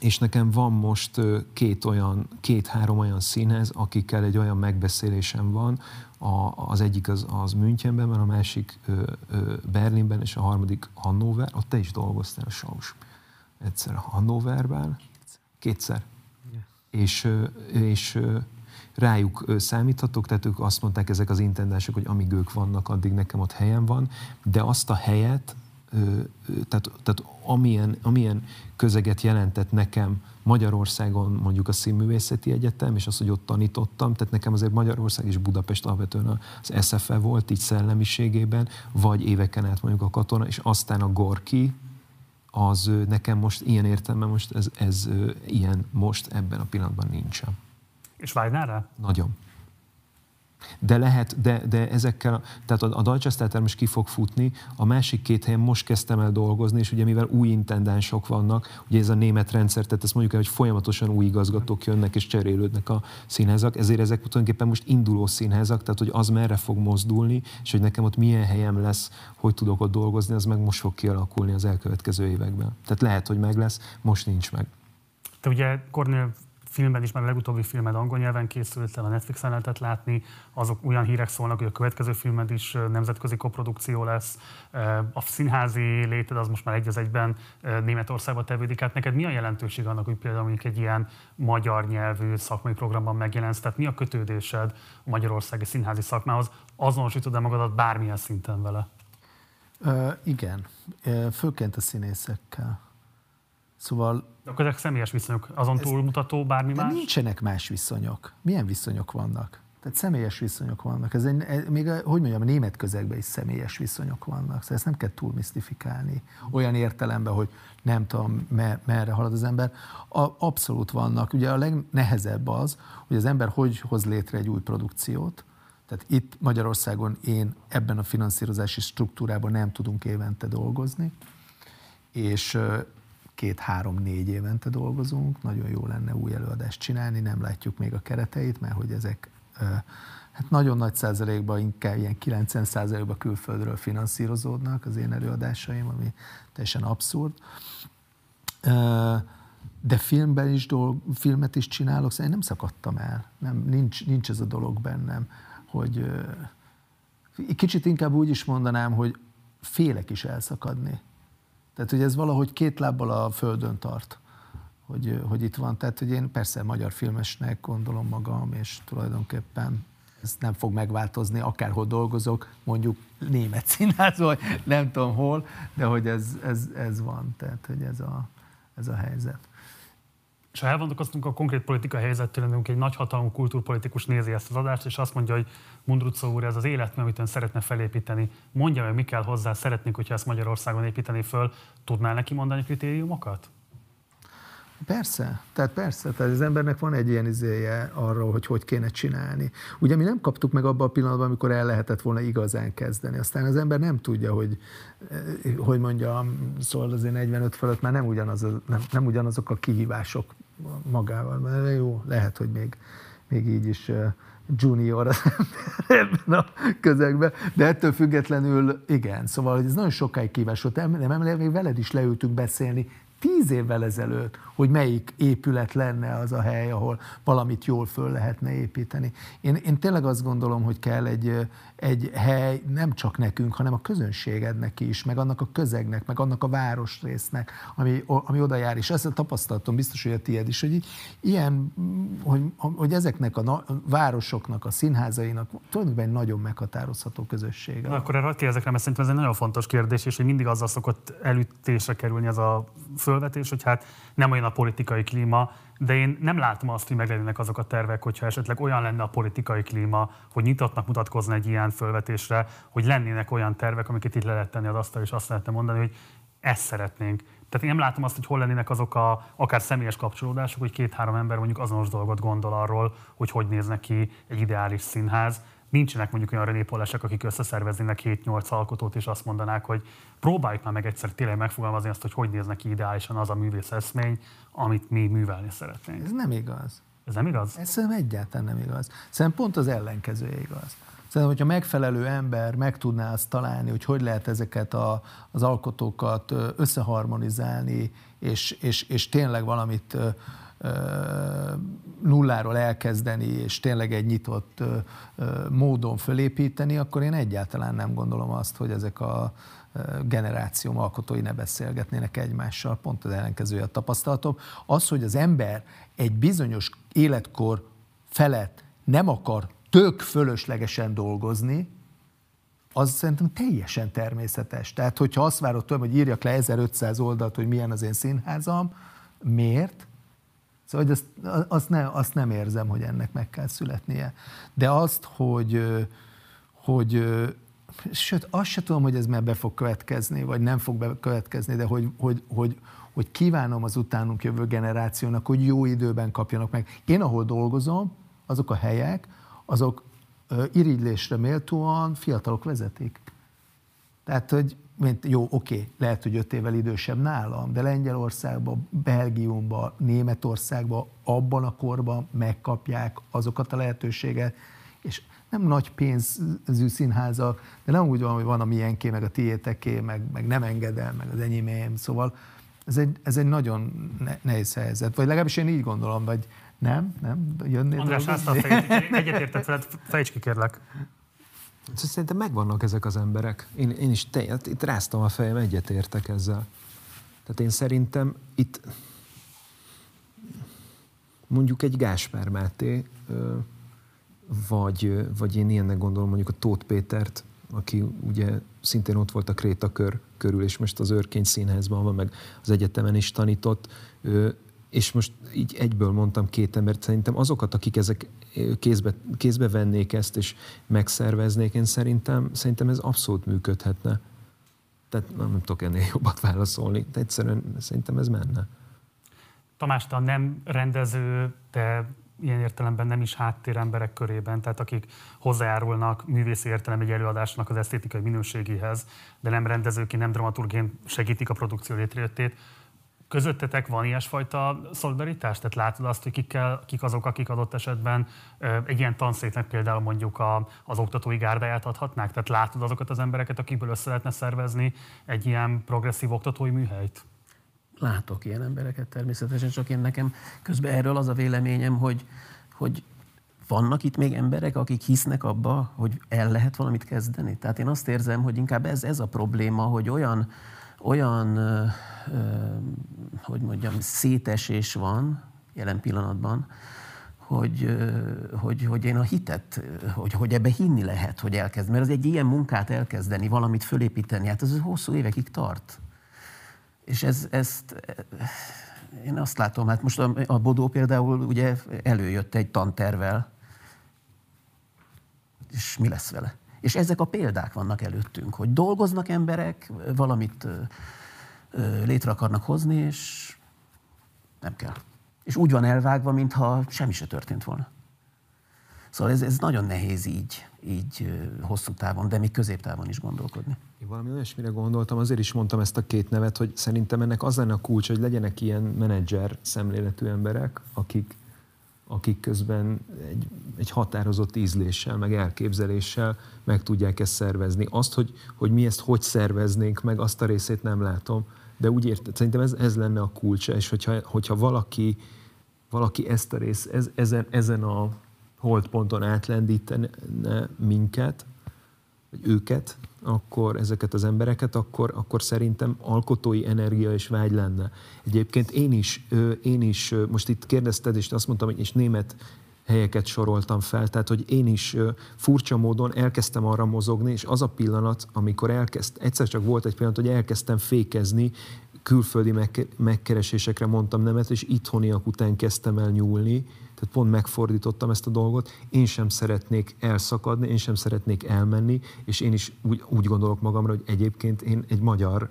és nekem van most két olyan, két-három olyan színház, akikkel egy olyan megbeszélésem van, a, az egyik az, az Münchenben a másik ö, ö, Berlinben, és a harmadik Hannover, ott te is dolgoztál a Saus. Egyszer Hannoverben, kétszer. Yeah. És, és rájuk számíthatok, tehát ők azt mondták ezek az intendások, hogy amíg ők vannak, addig nekem ott helyem van, de azt a helyet tehát, tehát amilyen, amilyen közeget jelentett nekem Magyarországon mondjuk a Színművészeti Egyetem, és az, hogy ott tanítottam, tehát nekem azért Magyarország és Budapest alapvetően az SFE volt így szellemiségében, vagy éveken át mondjuk a katona, és aztán a Gorki, az nekem most ilyen értelme most ez, ez ilyen most ebben a pillanatban nincsen. És vágynál rá? Nagyon. De lehet, de, de ezekkel, tehát a, a Deutsche most ki fog futni, a másik két helyen most kezdtem el dolgozni, és ugye mivel új intendánsok vannak, ugye ez a német rendszer, tehát ezt mondjuk el, hogy folyamatosan új igazgatók jönnek és cserélődnek a színházak, ezért ezek tulajdonképpen most induló színházak, tehát hogy az merre fog mozdulni, és hogy nekem ott milyen helyem lesz, hogy tudok ott dolgozni, az meg most fog kialakulni az elkövetkező években. Tehát lehet, hogy meg lesz, most nincs meg. Te ugye Kornél filmben is, mert a legutóbbi filmed angol nyelven készült el, a Netflixen lehetett látni, azok olyan hírek szólnak, hogy a következő filmed is nemzetközi koprodukció lesz. A színházi léted az most már egy az egyben Németországba tevődik. Hát neked mi a jelentőség annak, hogy például mondjuk egy ilyen magyar nyelvű szakmai programban megjelensz? Tehát mi a kötődésed a magyarországi színházi szakmához? Azonosítod-e magadat bármilyen szinten vele? Uh, igen, főként a színészekkel. Szóval... De akkor ezek személyes viszonyok, azon ez, túlmutató bármi de más? nincsenek más viszonyok. Milyen viszonyok vannak? Tehát személyes viszonyok vannak. Ez egy, ez, még, a, hogy mondjam, a német közegben is személyes viszonyok vannak. Szóval ezt nem kell túl misztifikálni. Olyan értelemben, hogy nem tudom, mer, merre halad az ember. A, abszolút vannak. Ugye a legnehezebb az, hogy az ember hogy hoz létre egy új produkciót. Tehát itt Magyarországon én ebben a finanszírozási struktúrában nem tudunk évente dolgozni, és két-három-négy évente dolgozunk, nagyon jó lenne új előadást csinálni, nem látjuk még a kereteit, mert hogy ezek hát nagyon nagy százalékban, inkább ilyen 90 százalékban külföldről finanszírozódnak az én előadásaim, ami teljesen abszurd. De filmben is dolg, filmet is csinálok, szóval én nem szakadtam el, nem, nincs, nincs ez a dolog bennem, hogy kicsit inkább úgy is mondanám, hogy félek is elszakadni. Tehát, hogy ez valahogy két lábbal a földön tart, hogy, hogy itt van. Tehát, hogy én persze magyar filmesnek gondolom magam, és tulajdonképpen ez nem fog megváltozni, akárhol dolgozok, mondjuk német színház, vagy nem tudom hol, de hogy ez, ez, ez van, tehát hogy ez a, ez a helyzet. És ha elvonatkoztunk a konkrét politikai helyzettől, egy nagyhatalmú kultúrpolitikus nézi ezt az adást, és azt mondja, hogy Mundrucó úr, ez az élet, amit ön szeretne felépíteni, mondja meg, mi kell hozzá, szeretnénk, hogyha ezt Magyarországon építeni föl, tudnál neki mondani kritériumokat? Persze, tehát persze, tehát az embernek van egy ilyen izéje arról, hogy hogy kéne csinálni. Ugye mi nem kaptuk meg abban a pillanatban, amikor el lehetett volna igazán kezdeni. Aztán az ember nem tudja, hogy, eh, hogy mondjam, szóval azért 45 fölött már nem, ugyanaz, nem, nem ugyanazok a kihívások magával. Mert jó, lehet, hogy még, még így is junior az ebben a közegben, de ettől függetlenül igen. Szóval ez nagyon sokáig kívás volt. Nem, nem, még veled is leültünk beszélni tíz évvel ezelőtt, hogy melyik épület lenne az a hely, ahol valamit jól föl lehetne építeni. Én, én tényleg azt gondolom, hogy kell egy, egy hely nem csak nekünk, hanem a közönségednek is, meg annak a közegnek, meg annak a városrésznek, ami, ami oda jár. És ezt a tapasztalatom biztos, hogy a tiéd is, hogy ilyen, hogy, hogy ezeknek a, na, városoknak, a színházainak tulajdonképpen egy nagyon meghatározható közössége. Na, akkor erre kérdezek mert szerintem ez egy nagyon fontos kérdés, és hogy mindig azzal szokott elütésre kerülni az a fölvetés, hogy hát nem olyan a politikai klíma, de én nem látom azt, hogy meglennének azok a tervek, hogyha esetleg olyan lenne a politikai klíma, hogy nyitottnak mutatkozna egy ilyen fölvetésre, hogy lennének olyan tervek, amiket itt le lehet tenni az asztal, és azt lehetne mondani, hogy ezt szeretnénk. Tehát én nem látom azt, hogy hol lennének azok a akár személyes kapcsolódások, hogy két-három ember mondjuk azonos dolgot gondol arról, hogy hogy néznek ki egy ideális színház, nincsenek mondjuk olyan renépolások, akik összeszerveznének 7-8 alkotót, és azt mondanák, hogy próbáljuk már meg egyszer tényleg megfogalmazni azt, hogy hogy néznek ki ideálisan az a művész eszmény, amit mi művelni szeretnénk. Ez nem igaz. Ez nem igaz? Ez szerintem egyáltalán nem igaz. Szerintem pont az ellenkezője igaz. Szerintem, hogyha megfelelő ember meg tudná azt találni, hogy hogy lehet ezeket a, az alkotókat összeharmonizálni, és, és, és tényleg valamit nulláról elkezdeni, és tényleg egy nyitott módon fölépíteni, akkor én egyáltalán nem gondolom azt, hogy ezek a generációm alkotói ne beszélgetnének egymással, pont az ellenkezője a tapasztalatom. Az, hogy az ember egy bizonyos életkor felett nem akar tök fölöslegesen dolgozni, az szerintem teljesen természetes. Tehát, hogyha azt várod tőlem, hogy írjak le 1500 oldalt, hogy milyen az én színházam, miért? Szóval hogy azt, azt, ne, azt nem érzem, hogy ennek meg kell születnie. De azt, hogy, hogy sőt, azt se tudom, hogy ez már be fog következni, vagy nem fog bekövetkezni, de hogy, hogy, hogy, hogy kívánom az utánunk jövő generációnak, hogy jó időben kapjanak meg. Én, ahol dolgozom, azok a helyek, azok irigylésre méltóan fiatalok vezetik. Tehát, hogy mint, jó, oké, lehet, hogy öt évvel idősebb nálam, de Lengyelországban, Belgiumban, Németországban abban a korban megkapják azokat a lehetőséget, és nem nagy pénzű színházak, de nem úgy van, hogy van a miénké, meg a tiéteké, meg, meg nem engedem, meg az enyémém, szóval ez egy, ez egy nagyon nehéz helyzet. Vagy legalábbis én így gondolom, vagy nem, nem, jönnél András, azt a [LAUGHS] egyetértett veled, fejtsd ki kérlek. Szerintem megvannak ezek az emberek. Én, én is te, hát itt ráztam a fejem, egyetértek ezzel. Tehát én szerintem itt mondjuk egy Gáspár Máté, vagy, vagy én ilyennek gondolom mondjuk a Tóth Pétert, aki ugye szintén ott volt a Krétakör körül, és most az Örkény Színházban van, meg az egyetemen is tanított, és most így egyből mondtam két embert, szerintem azokat, akik ezek kézbe, kézbe vennék ezt, és megszerveznék, én szerintem, szerintem ez abszolút működhetne. Tehát nem, nem tudok ennél jobbat válaszolni, de egyszerűen szerintem ez menne. Tamás, te nem rendező, de ilyen értelemben nem is háttéremberek körében, tehát akik hozzájárulnak művészi értelem egy előadásnak az esztétikai minőségéhez, de nem rendezőként, nem dramaturgén segítik a produkció létrejöttét. Közöttetek van ilyesfajta szolidaritás? Tehát látod azt, hogy kik, kell, kik azok, akik adott esetben egy ilyen tanszéknek például mondjuk a, az oktatói gárdáját adhatnák? Tehát látod azokat az embereket, akikből össze lehetne szervezni egy ilyen progresszív oktatói műhelyt? Látok ilyen embereket természetesen, csak én nekem közben erről az a véleményem, hogy, hogy vannak itt még emberek, akik hisznek abba, hogy el lehet valamit kezdeni. Tehát én azt érzem, hogy inkább ez, ez a probléma, hogy olyan, olyan hogy mondjam, szétesés van jelen pillanatban, hogy, hogy, hogy én a hitet, hogy, hogy ebbe hinni lehet, hogy elkezd. Mert az egy ilyen munkát elkezdeni, valamit fölépíteni, hát az hosszú évekig tart. És ez, ezt én azt látom, hát most a, a Bodó például ugye előjött egy tantervel, és mi lesz vele? És ezek a példák vannak előttünk, hogy dolgoznak emberek, valamit létre akarnak hozni, és nem kell. És úgy van elvágva, mintha semmi se történt volna. Szóval ez, ez nagyon nehéz így, így hosszú távon, de még középtávon is gondolkodni. Én valami olyasmire gondoltam, azért is mondtam ezt a két nevet, hogy szerintem ennek az lenne a kulcs, hogy legyenek ilyen menedzser szemléletű emberek, akik, akik közben egy, egy határozott ízléssel, meg elképzeléssel meg tudják ezt szervezni. Azt, hogy, hogy mi ezt hogy szerveznénk meg, azt a részét nem látom, de úgy érted, szerintem ez, ez lenne a kulcsa, és hogyha, hogyha valaki, valaki ezt a rész, ez, ezen, ezen a holdponton átlendítene minket, vagy őket, akkor ezeket az embereket, akkor, akkor szerintem alkotói energia és vágy lenne. Egyébként én is, én is, most itt kérdezted, és azt mondtam, hogy és német helyeket soroltam fel, tehát hogy én is furcsa módon elkezdtem arra mozogni, és az a pillanat, amikor elkezd, egyszer csak volt egy pillanat, hogy elkezdtem fékezni, külföldi megkeresésekre mondtam nemet, és itthoniak után kezdtem el nyúlni, tehát pont megfordítottam ezt a dolgot. Én sem szeretnék elszakadni, én sem szeretnék elmenni, és én is úgy, úgy gondolok magamra, hogy egyébként én egy magyar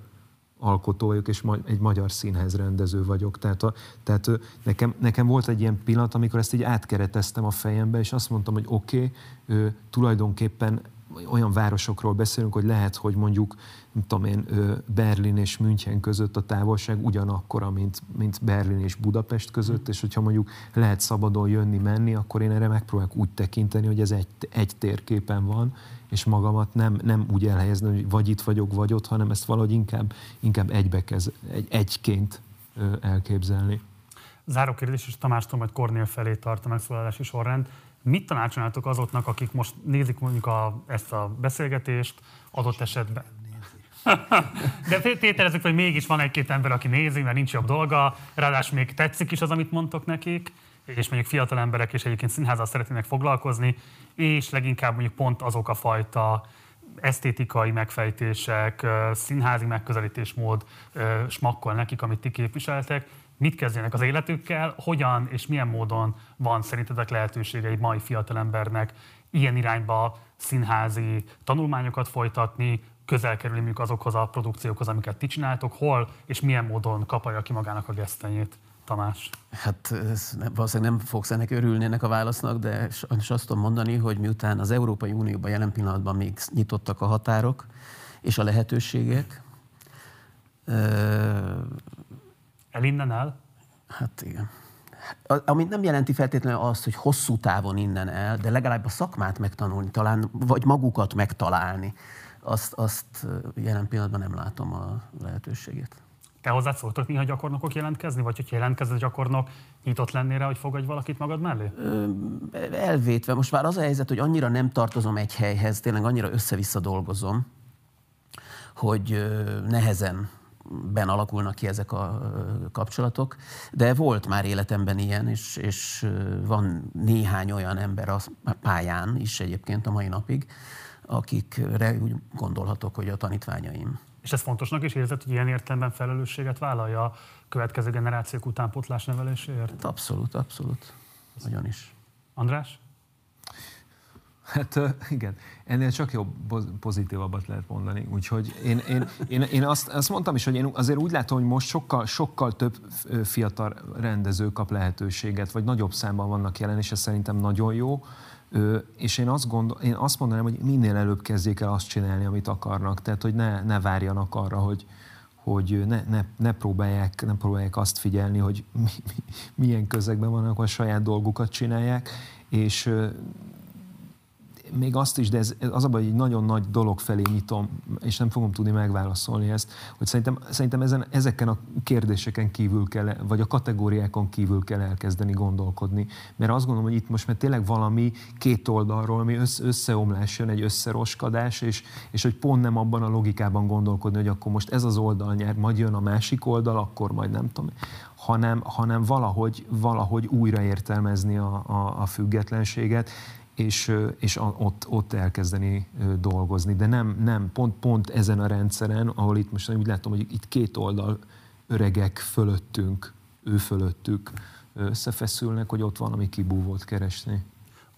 alkotó vagyok, és egy magyar színház rendező vagyok. Tehát, a, tehát nekem, nekem volt egy ilyen pillanat, amikor ezt így átkereteztem a fejembe, és azt mondtam, hogy oké, okay, tulajdonképpen olyan városokról beszélünk, hogy lehet, hogy mondjuk, nem tudom én, Berlin és München között a távolság ugyanakkora, mint, mint Berlin és Budapest között, és hogyha mondjuk lehet szabadon jönni, menni, akkor én erre megpróbálok úgy tekinteni, hogy ez egy, egy térképen van, és magamat nem, nem úgy elhelyezni, hogy vagy itt vagyok, vagy ott, hanem ezt valahogy inkább, inkább egybe kez, egy, egyként elképzelni. Záró kérdés, és Tamástól majd Kornél felé tart a megszólalási sorrend. Mit tanácsolnátok azoknak, akik most nézik mondjuk a, ezt a beszélgetést adott esetben? De tételezzük, hogy mégis van egy-két ember, aki nézi, mert nincs jobb dolga, ráadásul még tetszik is az, amit mondtok nekik, és mondjuk fiatal emberek is egyébként színházal szeretnének foglalkozni, és leginkább mondjuk pont azok a fajta esztétikai megfejtések, színházi megközelítésmód smakkol nekik, amit ti képviseltek. Mit kezdjenek az életükkel, hogyan és milyen módon van szerintetek lehetősége egy mai fiatalembernek ilyen irányba színházi tanulmányokat folytatni, közel kerülni azokhoz a produkciókhoz, amiket ti csináltok, hol és milyen módon kapja ki magának a gesztenyét? Tamás? Hát valószínűleg nem fogsz ennek örülni ennek a válasznak, de sajnos azt tudom mondani, hogy miután az Európai Unióban jelen pillanatban még nyitottak a határok és a lehetőségek. El innen el? Hát igen. Ami nem jelenti feltétlenül azt, hogy hosszú távon innen el, de legalább a szakmát megtanulni, talán, vagy magukat megtalálni, azt, azt jelen pillanatban nem látom a lehetőségét. Te hozzád szóltak néha gyakornokok jelentkezni, vagy hogyha jelentkezett gyakornok, nyitott lennél rá, hogy fogadj valakit magad mellé? elvétve. Most már az a helyzet, hogy annyira nem tartozom egy helyhez, tényleg annyira össze-vissza dolgozom, hogy nehezen ben alakulnak ki ezek a kapcsolatok, de volt már életemben ilyen, és, és van néhány olyan ember a pályán is egyébként a mai napig, akikre úgy gondolhatok, hogy a tanítványaim. És ez fontosnak is érzed, hogy ilyen értelemben felelősséget vállalja a következő generációk utánpótlás neveléséért? Hát abszolút, abszolút. Nagyon is. András? Hát igen, ennél csak jobb, pozitívabbat lehet mondani. Úgyhogy én, én, én, én azt, azt mondtam is, hogy én azért úgy látom, hogy most sokkal, sokkal több fiatal rendező kap lehetőséget, vagy nagyobb számban vannak jelen, és ez szerintem nagyon jó. És én azt, gondol, én azt mondanám, hogy minél előbb kezdjék el azt csinálni, amit akarnak. Tehát, hogy ne, ne várjanak arra, hogy, hogy ne, ne, ne, próbálják, ne próbálják azt figyelni, hogy mi, mi, milyen közegben vannak, a saját dolgukat csinálják, és még azt is, de ez, az a baj, hogy egy nagyon nagy dolog felé nyitom, és nem fogom tudni megválaszolni ezt, hogy szerintem, szerintem ezen, ezeken a kérdéseken kívül kell, vagy a kategóriákon kívül kell elkezdeni gondolkodni. Mert azt gondolom, hogy itt most már tényleg valami két oldalról, ami össze, összeomlás jön, egy összeroskadás, és, és hogy pont nem abban a logikában gondolkodni, hogy akkor most ez az oldal nyer, majd jön a másik oldal, akkor majd nem tudom hanem, hanem valahogy, valahogy újra értelmezni a, a, a függetlenséget, és, és ott, ott elkezdeni dolgozni. De nem, nem pont, pont ezen a rendszeren, ahol itt most úgy látom, hogy itt két oldal öregek fölöttünk, ő fölöttük összefeszülnek, hogy ott valami kibúvót keresni.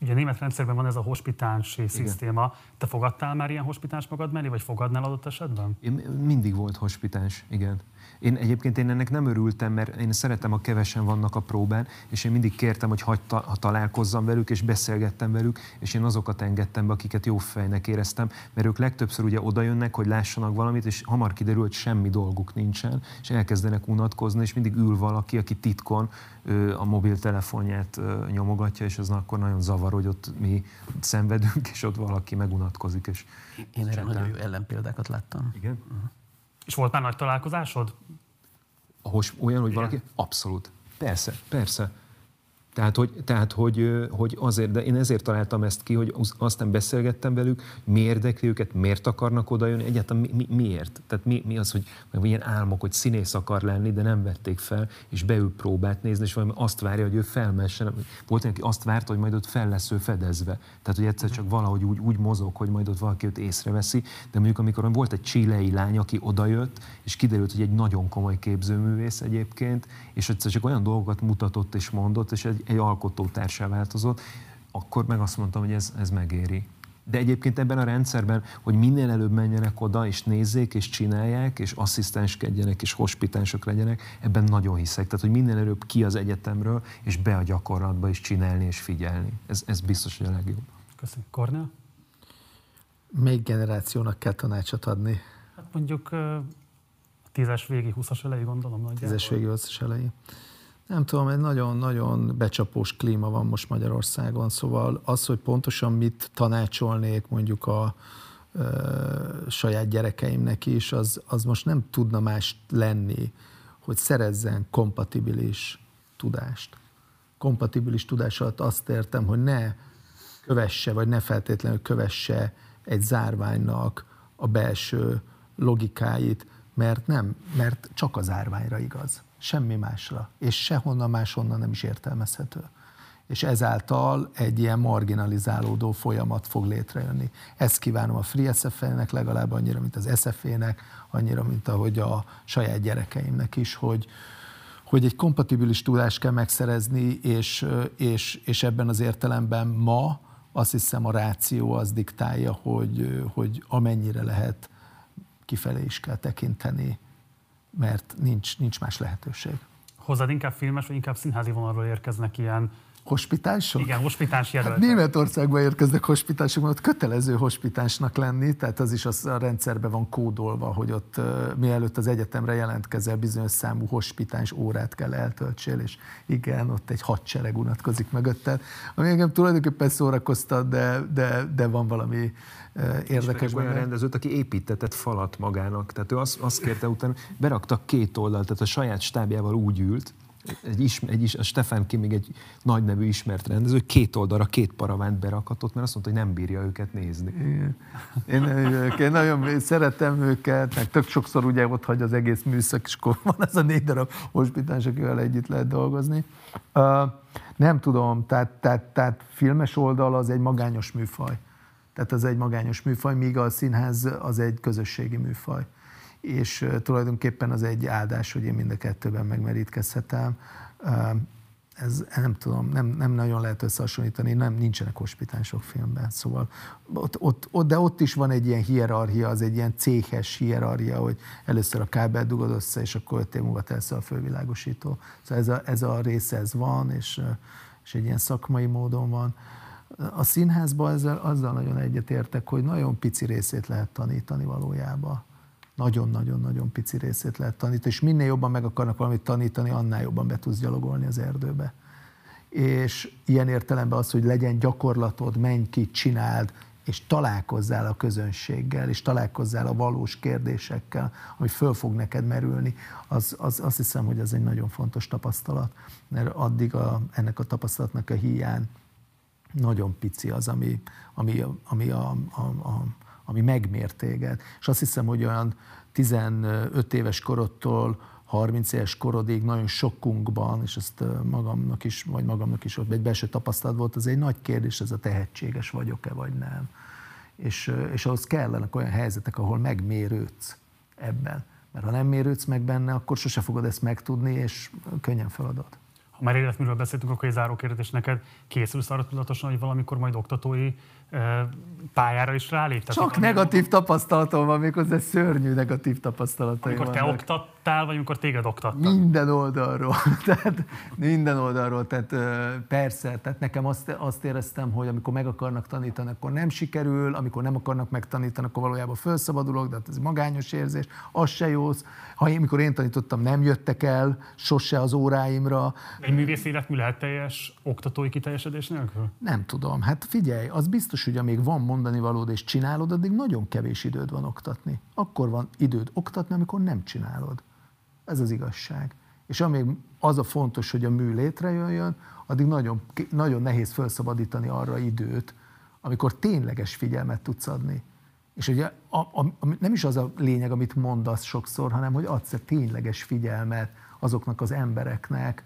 Ugye a német rendszerben van ez a hospitánsi szisztéma. Te fogadtál már ilyen hospitáns magad mellé, vagy fogadnál adott esetben? Én mindig volt hospitáns, igen. Én egyébként én ennek nem örültem, mert én szeretem, a kevesen vannak a próbán, és én mindig kértem, hogy hagyd ta, ha találkozzam velük, és beszélgettem velük, és én azokat engedtem be, akiket jó fejnek éreztem, mert ők legtöbbször ugye oda jönnek, hogy lássanak valamit, és hamar kiderül, hogy semmi dolguk nincsen, és elkezdenek unatkozni, és mindig ül valaki, aki titkon a mobiltelefonját nyomogatja, és az akkor nagyon zavar, hogy ott mi szenvedünk, [LAUGHS] és ott valaki megunatkozik. És Én erre nagyon jó ellenpéldákat láttam. Igen? Uh-huh. És volt már nagy találkozásod? Ahhoz olyan, hogy Igen. valaki? Abszolút. Persze, persze. Tehát, hogy, tehát hogy, hogy azért, de én ezért találtam ezt ki, hogy aztán beszélgettem velük, mi érdekli őket, miért akarnak oda jönni, egyáltalán mi, mi, miért? Tehát mi, mi az, hogy milyen álmok, hogy színész akar lenni, de nem vették fel, és beül próbát nézni, és valami azt várja, hogy ő felmessen. Volt aki azt várta, hogy majd ott fel lesz ő fedezve. Tehát, hogy egyszer csak valahogy úgy, úgy mozog, hogy majd ott valaki őt észreveszi. De mondjuk, amikor volt egy csilei lány, aki odajött, és kiderült, hogy egy nagyon komoly képzőművész egyébként, és egyszer csak olyan dolgokat mutatott és mondott, és egy egy, alkotótársá változott, akkor meg azt mondtam, hogy ez, ez megéri. De egyébként ebben a rendszerben, hogy minél előbb menjenek oda, és nézzék, és csinálják, és asszisztenskedjenek, és hospitánsok legyenek, ebben nagyon hiszek. Tehát, hogy minél előbb ki az egyetemről, és be a gyakorlatba is csinálni, és figyelni. Ez, ez biztos, hogy a legjobb. Köszönöm. Kornél? Még generációnak kell tanácsot adni? Hát mondjuk a tízes végi, húszas elejé gondolom nagyjából. Tízes végi, húszas elejé nem tudom, egy nagyon-nagyon becsapós klíma van most Magyarországon, szóval az, hogy pontosan mit tanácsolnék mondjuk a ö, saját gyerekeimnek is, az, az most nem tudna más lenni, hogy szerezzen kompatibilis tudást. Kompatibilis tudás alatt azt értem, hogy ne kövesse, vagy ne feltétlenül kövesse egy zárványnak a belső logikáit, mert nem, mert csak az zárványra igaz semmi másra, és sehonnan máshonnan nem is értelmezhető. és ezáltal egy ilyen marginalizálódó folyamat fog létrejönni. Ezt kívánom a Free SFE-nek legalább annyira, mint az SFE-nek, annyira, mint ahogy a saját gyerekeimnek is, hogy, hogy egy kompatibilis tudást kell megszerezni, és, és, és ebben az értelemben ma azt hiszem a ráció az diktálja, hogy, hogy amennyire lehet kifelé is kell tekinteni, mert nincs, nincs más lehetőség. Hozzád inkább filmes, vagy inkább színházi vonalról érkeznek ilyen Hospitálsok? Igen, hospitáns jelöltek. Hát Németországban érkeznek hospitások, mert ott kötelező hospitánsnak lenni, tehát az is az a rendszerben van kódolva, hogy ott mielőtt az egyetemre jelentkezel, bizonyos számú hospitáns órát kell eltöltsél, és igen, ott egy hadsereg unatkozik mögötted, ami engem tulajdonképpen szórakoztat, de, de, de van valami érdekes. olyan rendezőt, aki építetett falat magának. Tehát ő azt, azt kérte utána, beraktak két oldalt, tehát a saját stábjával úgy ült, egy, ismer, egy is, a Stefan még egy nagy nevű ismert rendező, két oldalra két paravánt berakatott, mert azt mondta, hogy nem bírja őket nézni. Igen. Én, én nagyon szeretem őket, meg tök sokszor ugye ott hagy az egész műszak, és akkor van ez a négy darab hospitáns, akivel együtt lehet dolgozni. Uh, nem tudom, tehát, tehát, tehát filmes oldal az egy magányos műfaj. Tehát az egy magányos műfaj, míg a színház az egy közösségi műfaj és tulajdonképpen az egy áldás, hogy én mind a kettőben megmerítkezhetem. Ez nem tudom, nem, nem nagyon lehet összehasonlítani, nem, nincsenek hospitánsok filmben, szóval ott, ott, ott, de ott is van egy ilyen hierarchia, az egy ilyen céhes hierarchia, hogy először a kábel dugod össze, és akkor öt év múlva tesz a fővilágosító. Szóval ez a, ez a része ez van, és, és egy ilyen szakmai módon van. A színházban ezzel, azzal nagyon egyetértek, hogy nagyon pici részét lehet tanítani valójában nagyon-nagyon-nagyon pici részét lehet tanítani, és minél jobban meg akarnak valamit tanítani, annál jobban be tudsz gyalogolni az erdőbe. És ilyen értelemben az, hogy legyen gyakorlatod, menj ki, csináld, és találkozzál a közönséggel, és találkozzál a valós kérdésekkel, ami föl fog neked merülni, az, az, azt hiszem, hogy ez egy nagyon fontos tapasztalat, mert addig a, ennek a tapasztalatnak a hiány nagyon pici az, ami, ami, ami a, a, a, ami megmér téged. És azt hiszem, hogy olyan 15 éves korodtól 30 éves korodig nagyon sokunkban, és ezt magamnak is, vagy magamnak is ott egy belső tapasztalat volt, az egy nagy kérdés, ez a tehetséges vagyok-e, vagy nem. És, és ahhoz kellenek olyan helyzetek, ahol megmérődsz ebben. Mert ha nem mérődsz meg benne, akkor sose fogod ezt megtudni, és könnyen feladod. Ha már életműről beszéltünk, akkor egy záró kérdés neked. Készülsz arra tudatosan, hogy valamikor majd oktatói pályára is ráléptetek? Csak negatív tapasztalatom van, méghozzá szörnyű negatív tapasztalatom Amikor te oktattál, vagy amikor téged oktattak? Minden oldalról. [LAUGHS] tehát minden oldalról. Tehát persze, tehát nekem azt, azt éreztem, hogy amikor meg akarnak tanítani, akkor nem sikerül, amikor nem akarnak megtanítani, akkor valójában felszabadulok, de hát ez magányos érzés, az se jó. Ha én, amikor én tanítottam, nem jöttek el sose az óráimra. Egy művész életmű lehet teljes oktatói kiteljesedés nélkül? Nem tudom. Hát figyelj, az biztos, biztos, hogy amíg van mondani valód és csinálod, addig nagyon kevés időd van oktatni. Akkor van időd oktatni, amikor nem csinálod. Ez az igazság. És amíg az a fontos, hogy a mű létrejöjjön, addig nagyon, nagyon nehéz felszabadítani arra időt, amikor tényleges figyelmet tudsz adni. És ugye a, a, a, nem is az a lényeg, amit mondasz sokszor, hanem hogy adsz tényleges figyelmet azoknak az embereknek,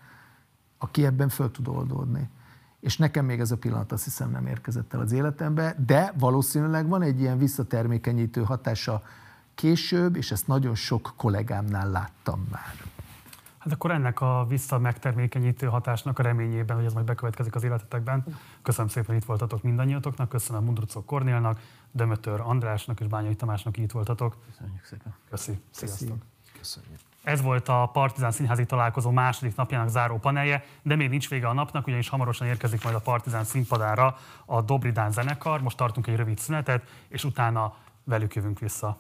aki ebben föl tud oldódni és nekem még ez a pillanat azt hiszem nem érkezett el az életembe, de valószínűleg van egy ilyen visszatermékenyítő hatása később, és ezt nagyon sok kollégámnál láttam már. Hát akkor ennek a vissza megtermékenyítő hatásnak a reményében, hogy ez majd bekövetkezik az életetekben. Köszönöm szépen, hogy itt voltatok mindannyiatoknak, köszönöm Mundrucok Kornélnak, Dömötör Andrásnak és Bányai Tamásnak, hogy itt voltatok. Köszönjük szépen. Köszi. Sziasztok. Köszönjük. Ez volt a Partizán Színházi találkozó második napjának záró panelje, de még nincs vége a napnak, ugyanis hamarosan érkezik majd a Partizán színpadára a Dobridán zenekar. Most tartunk egy rövid szünetet, és utána velük jövünk vissza.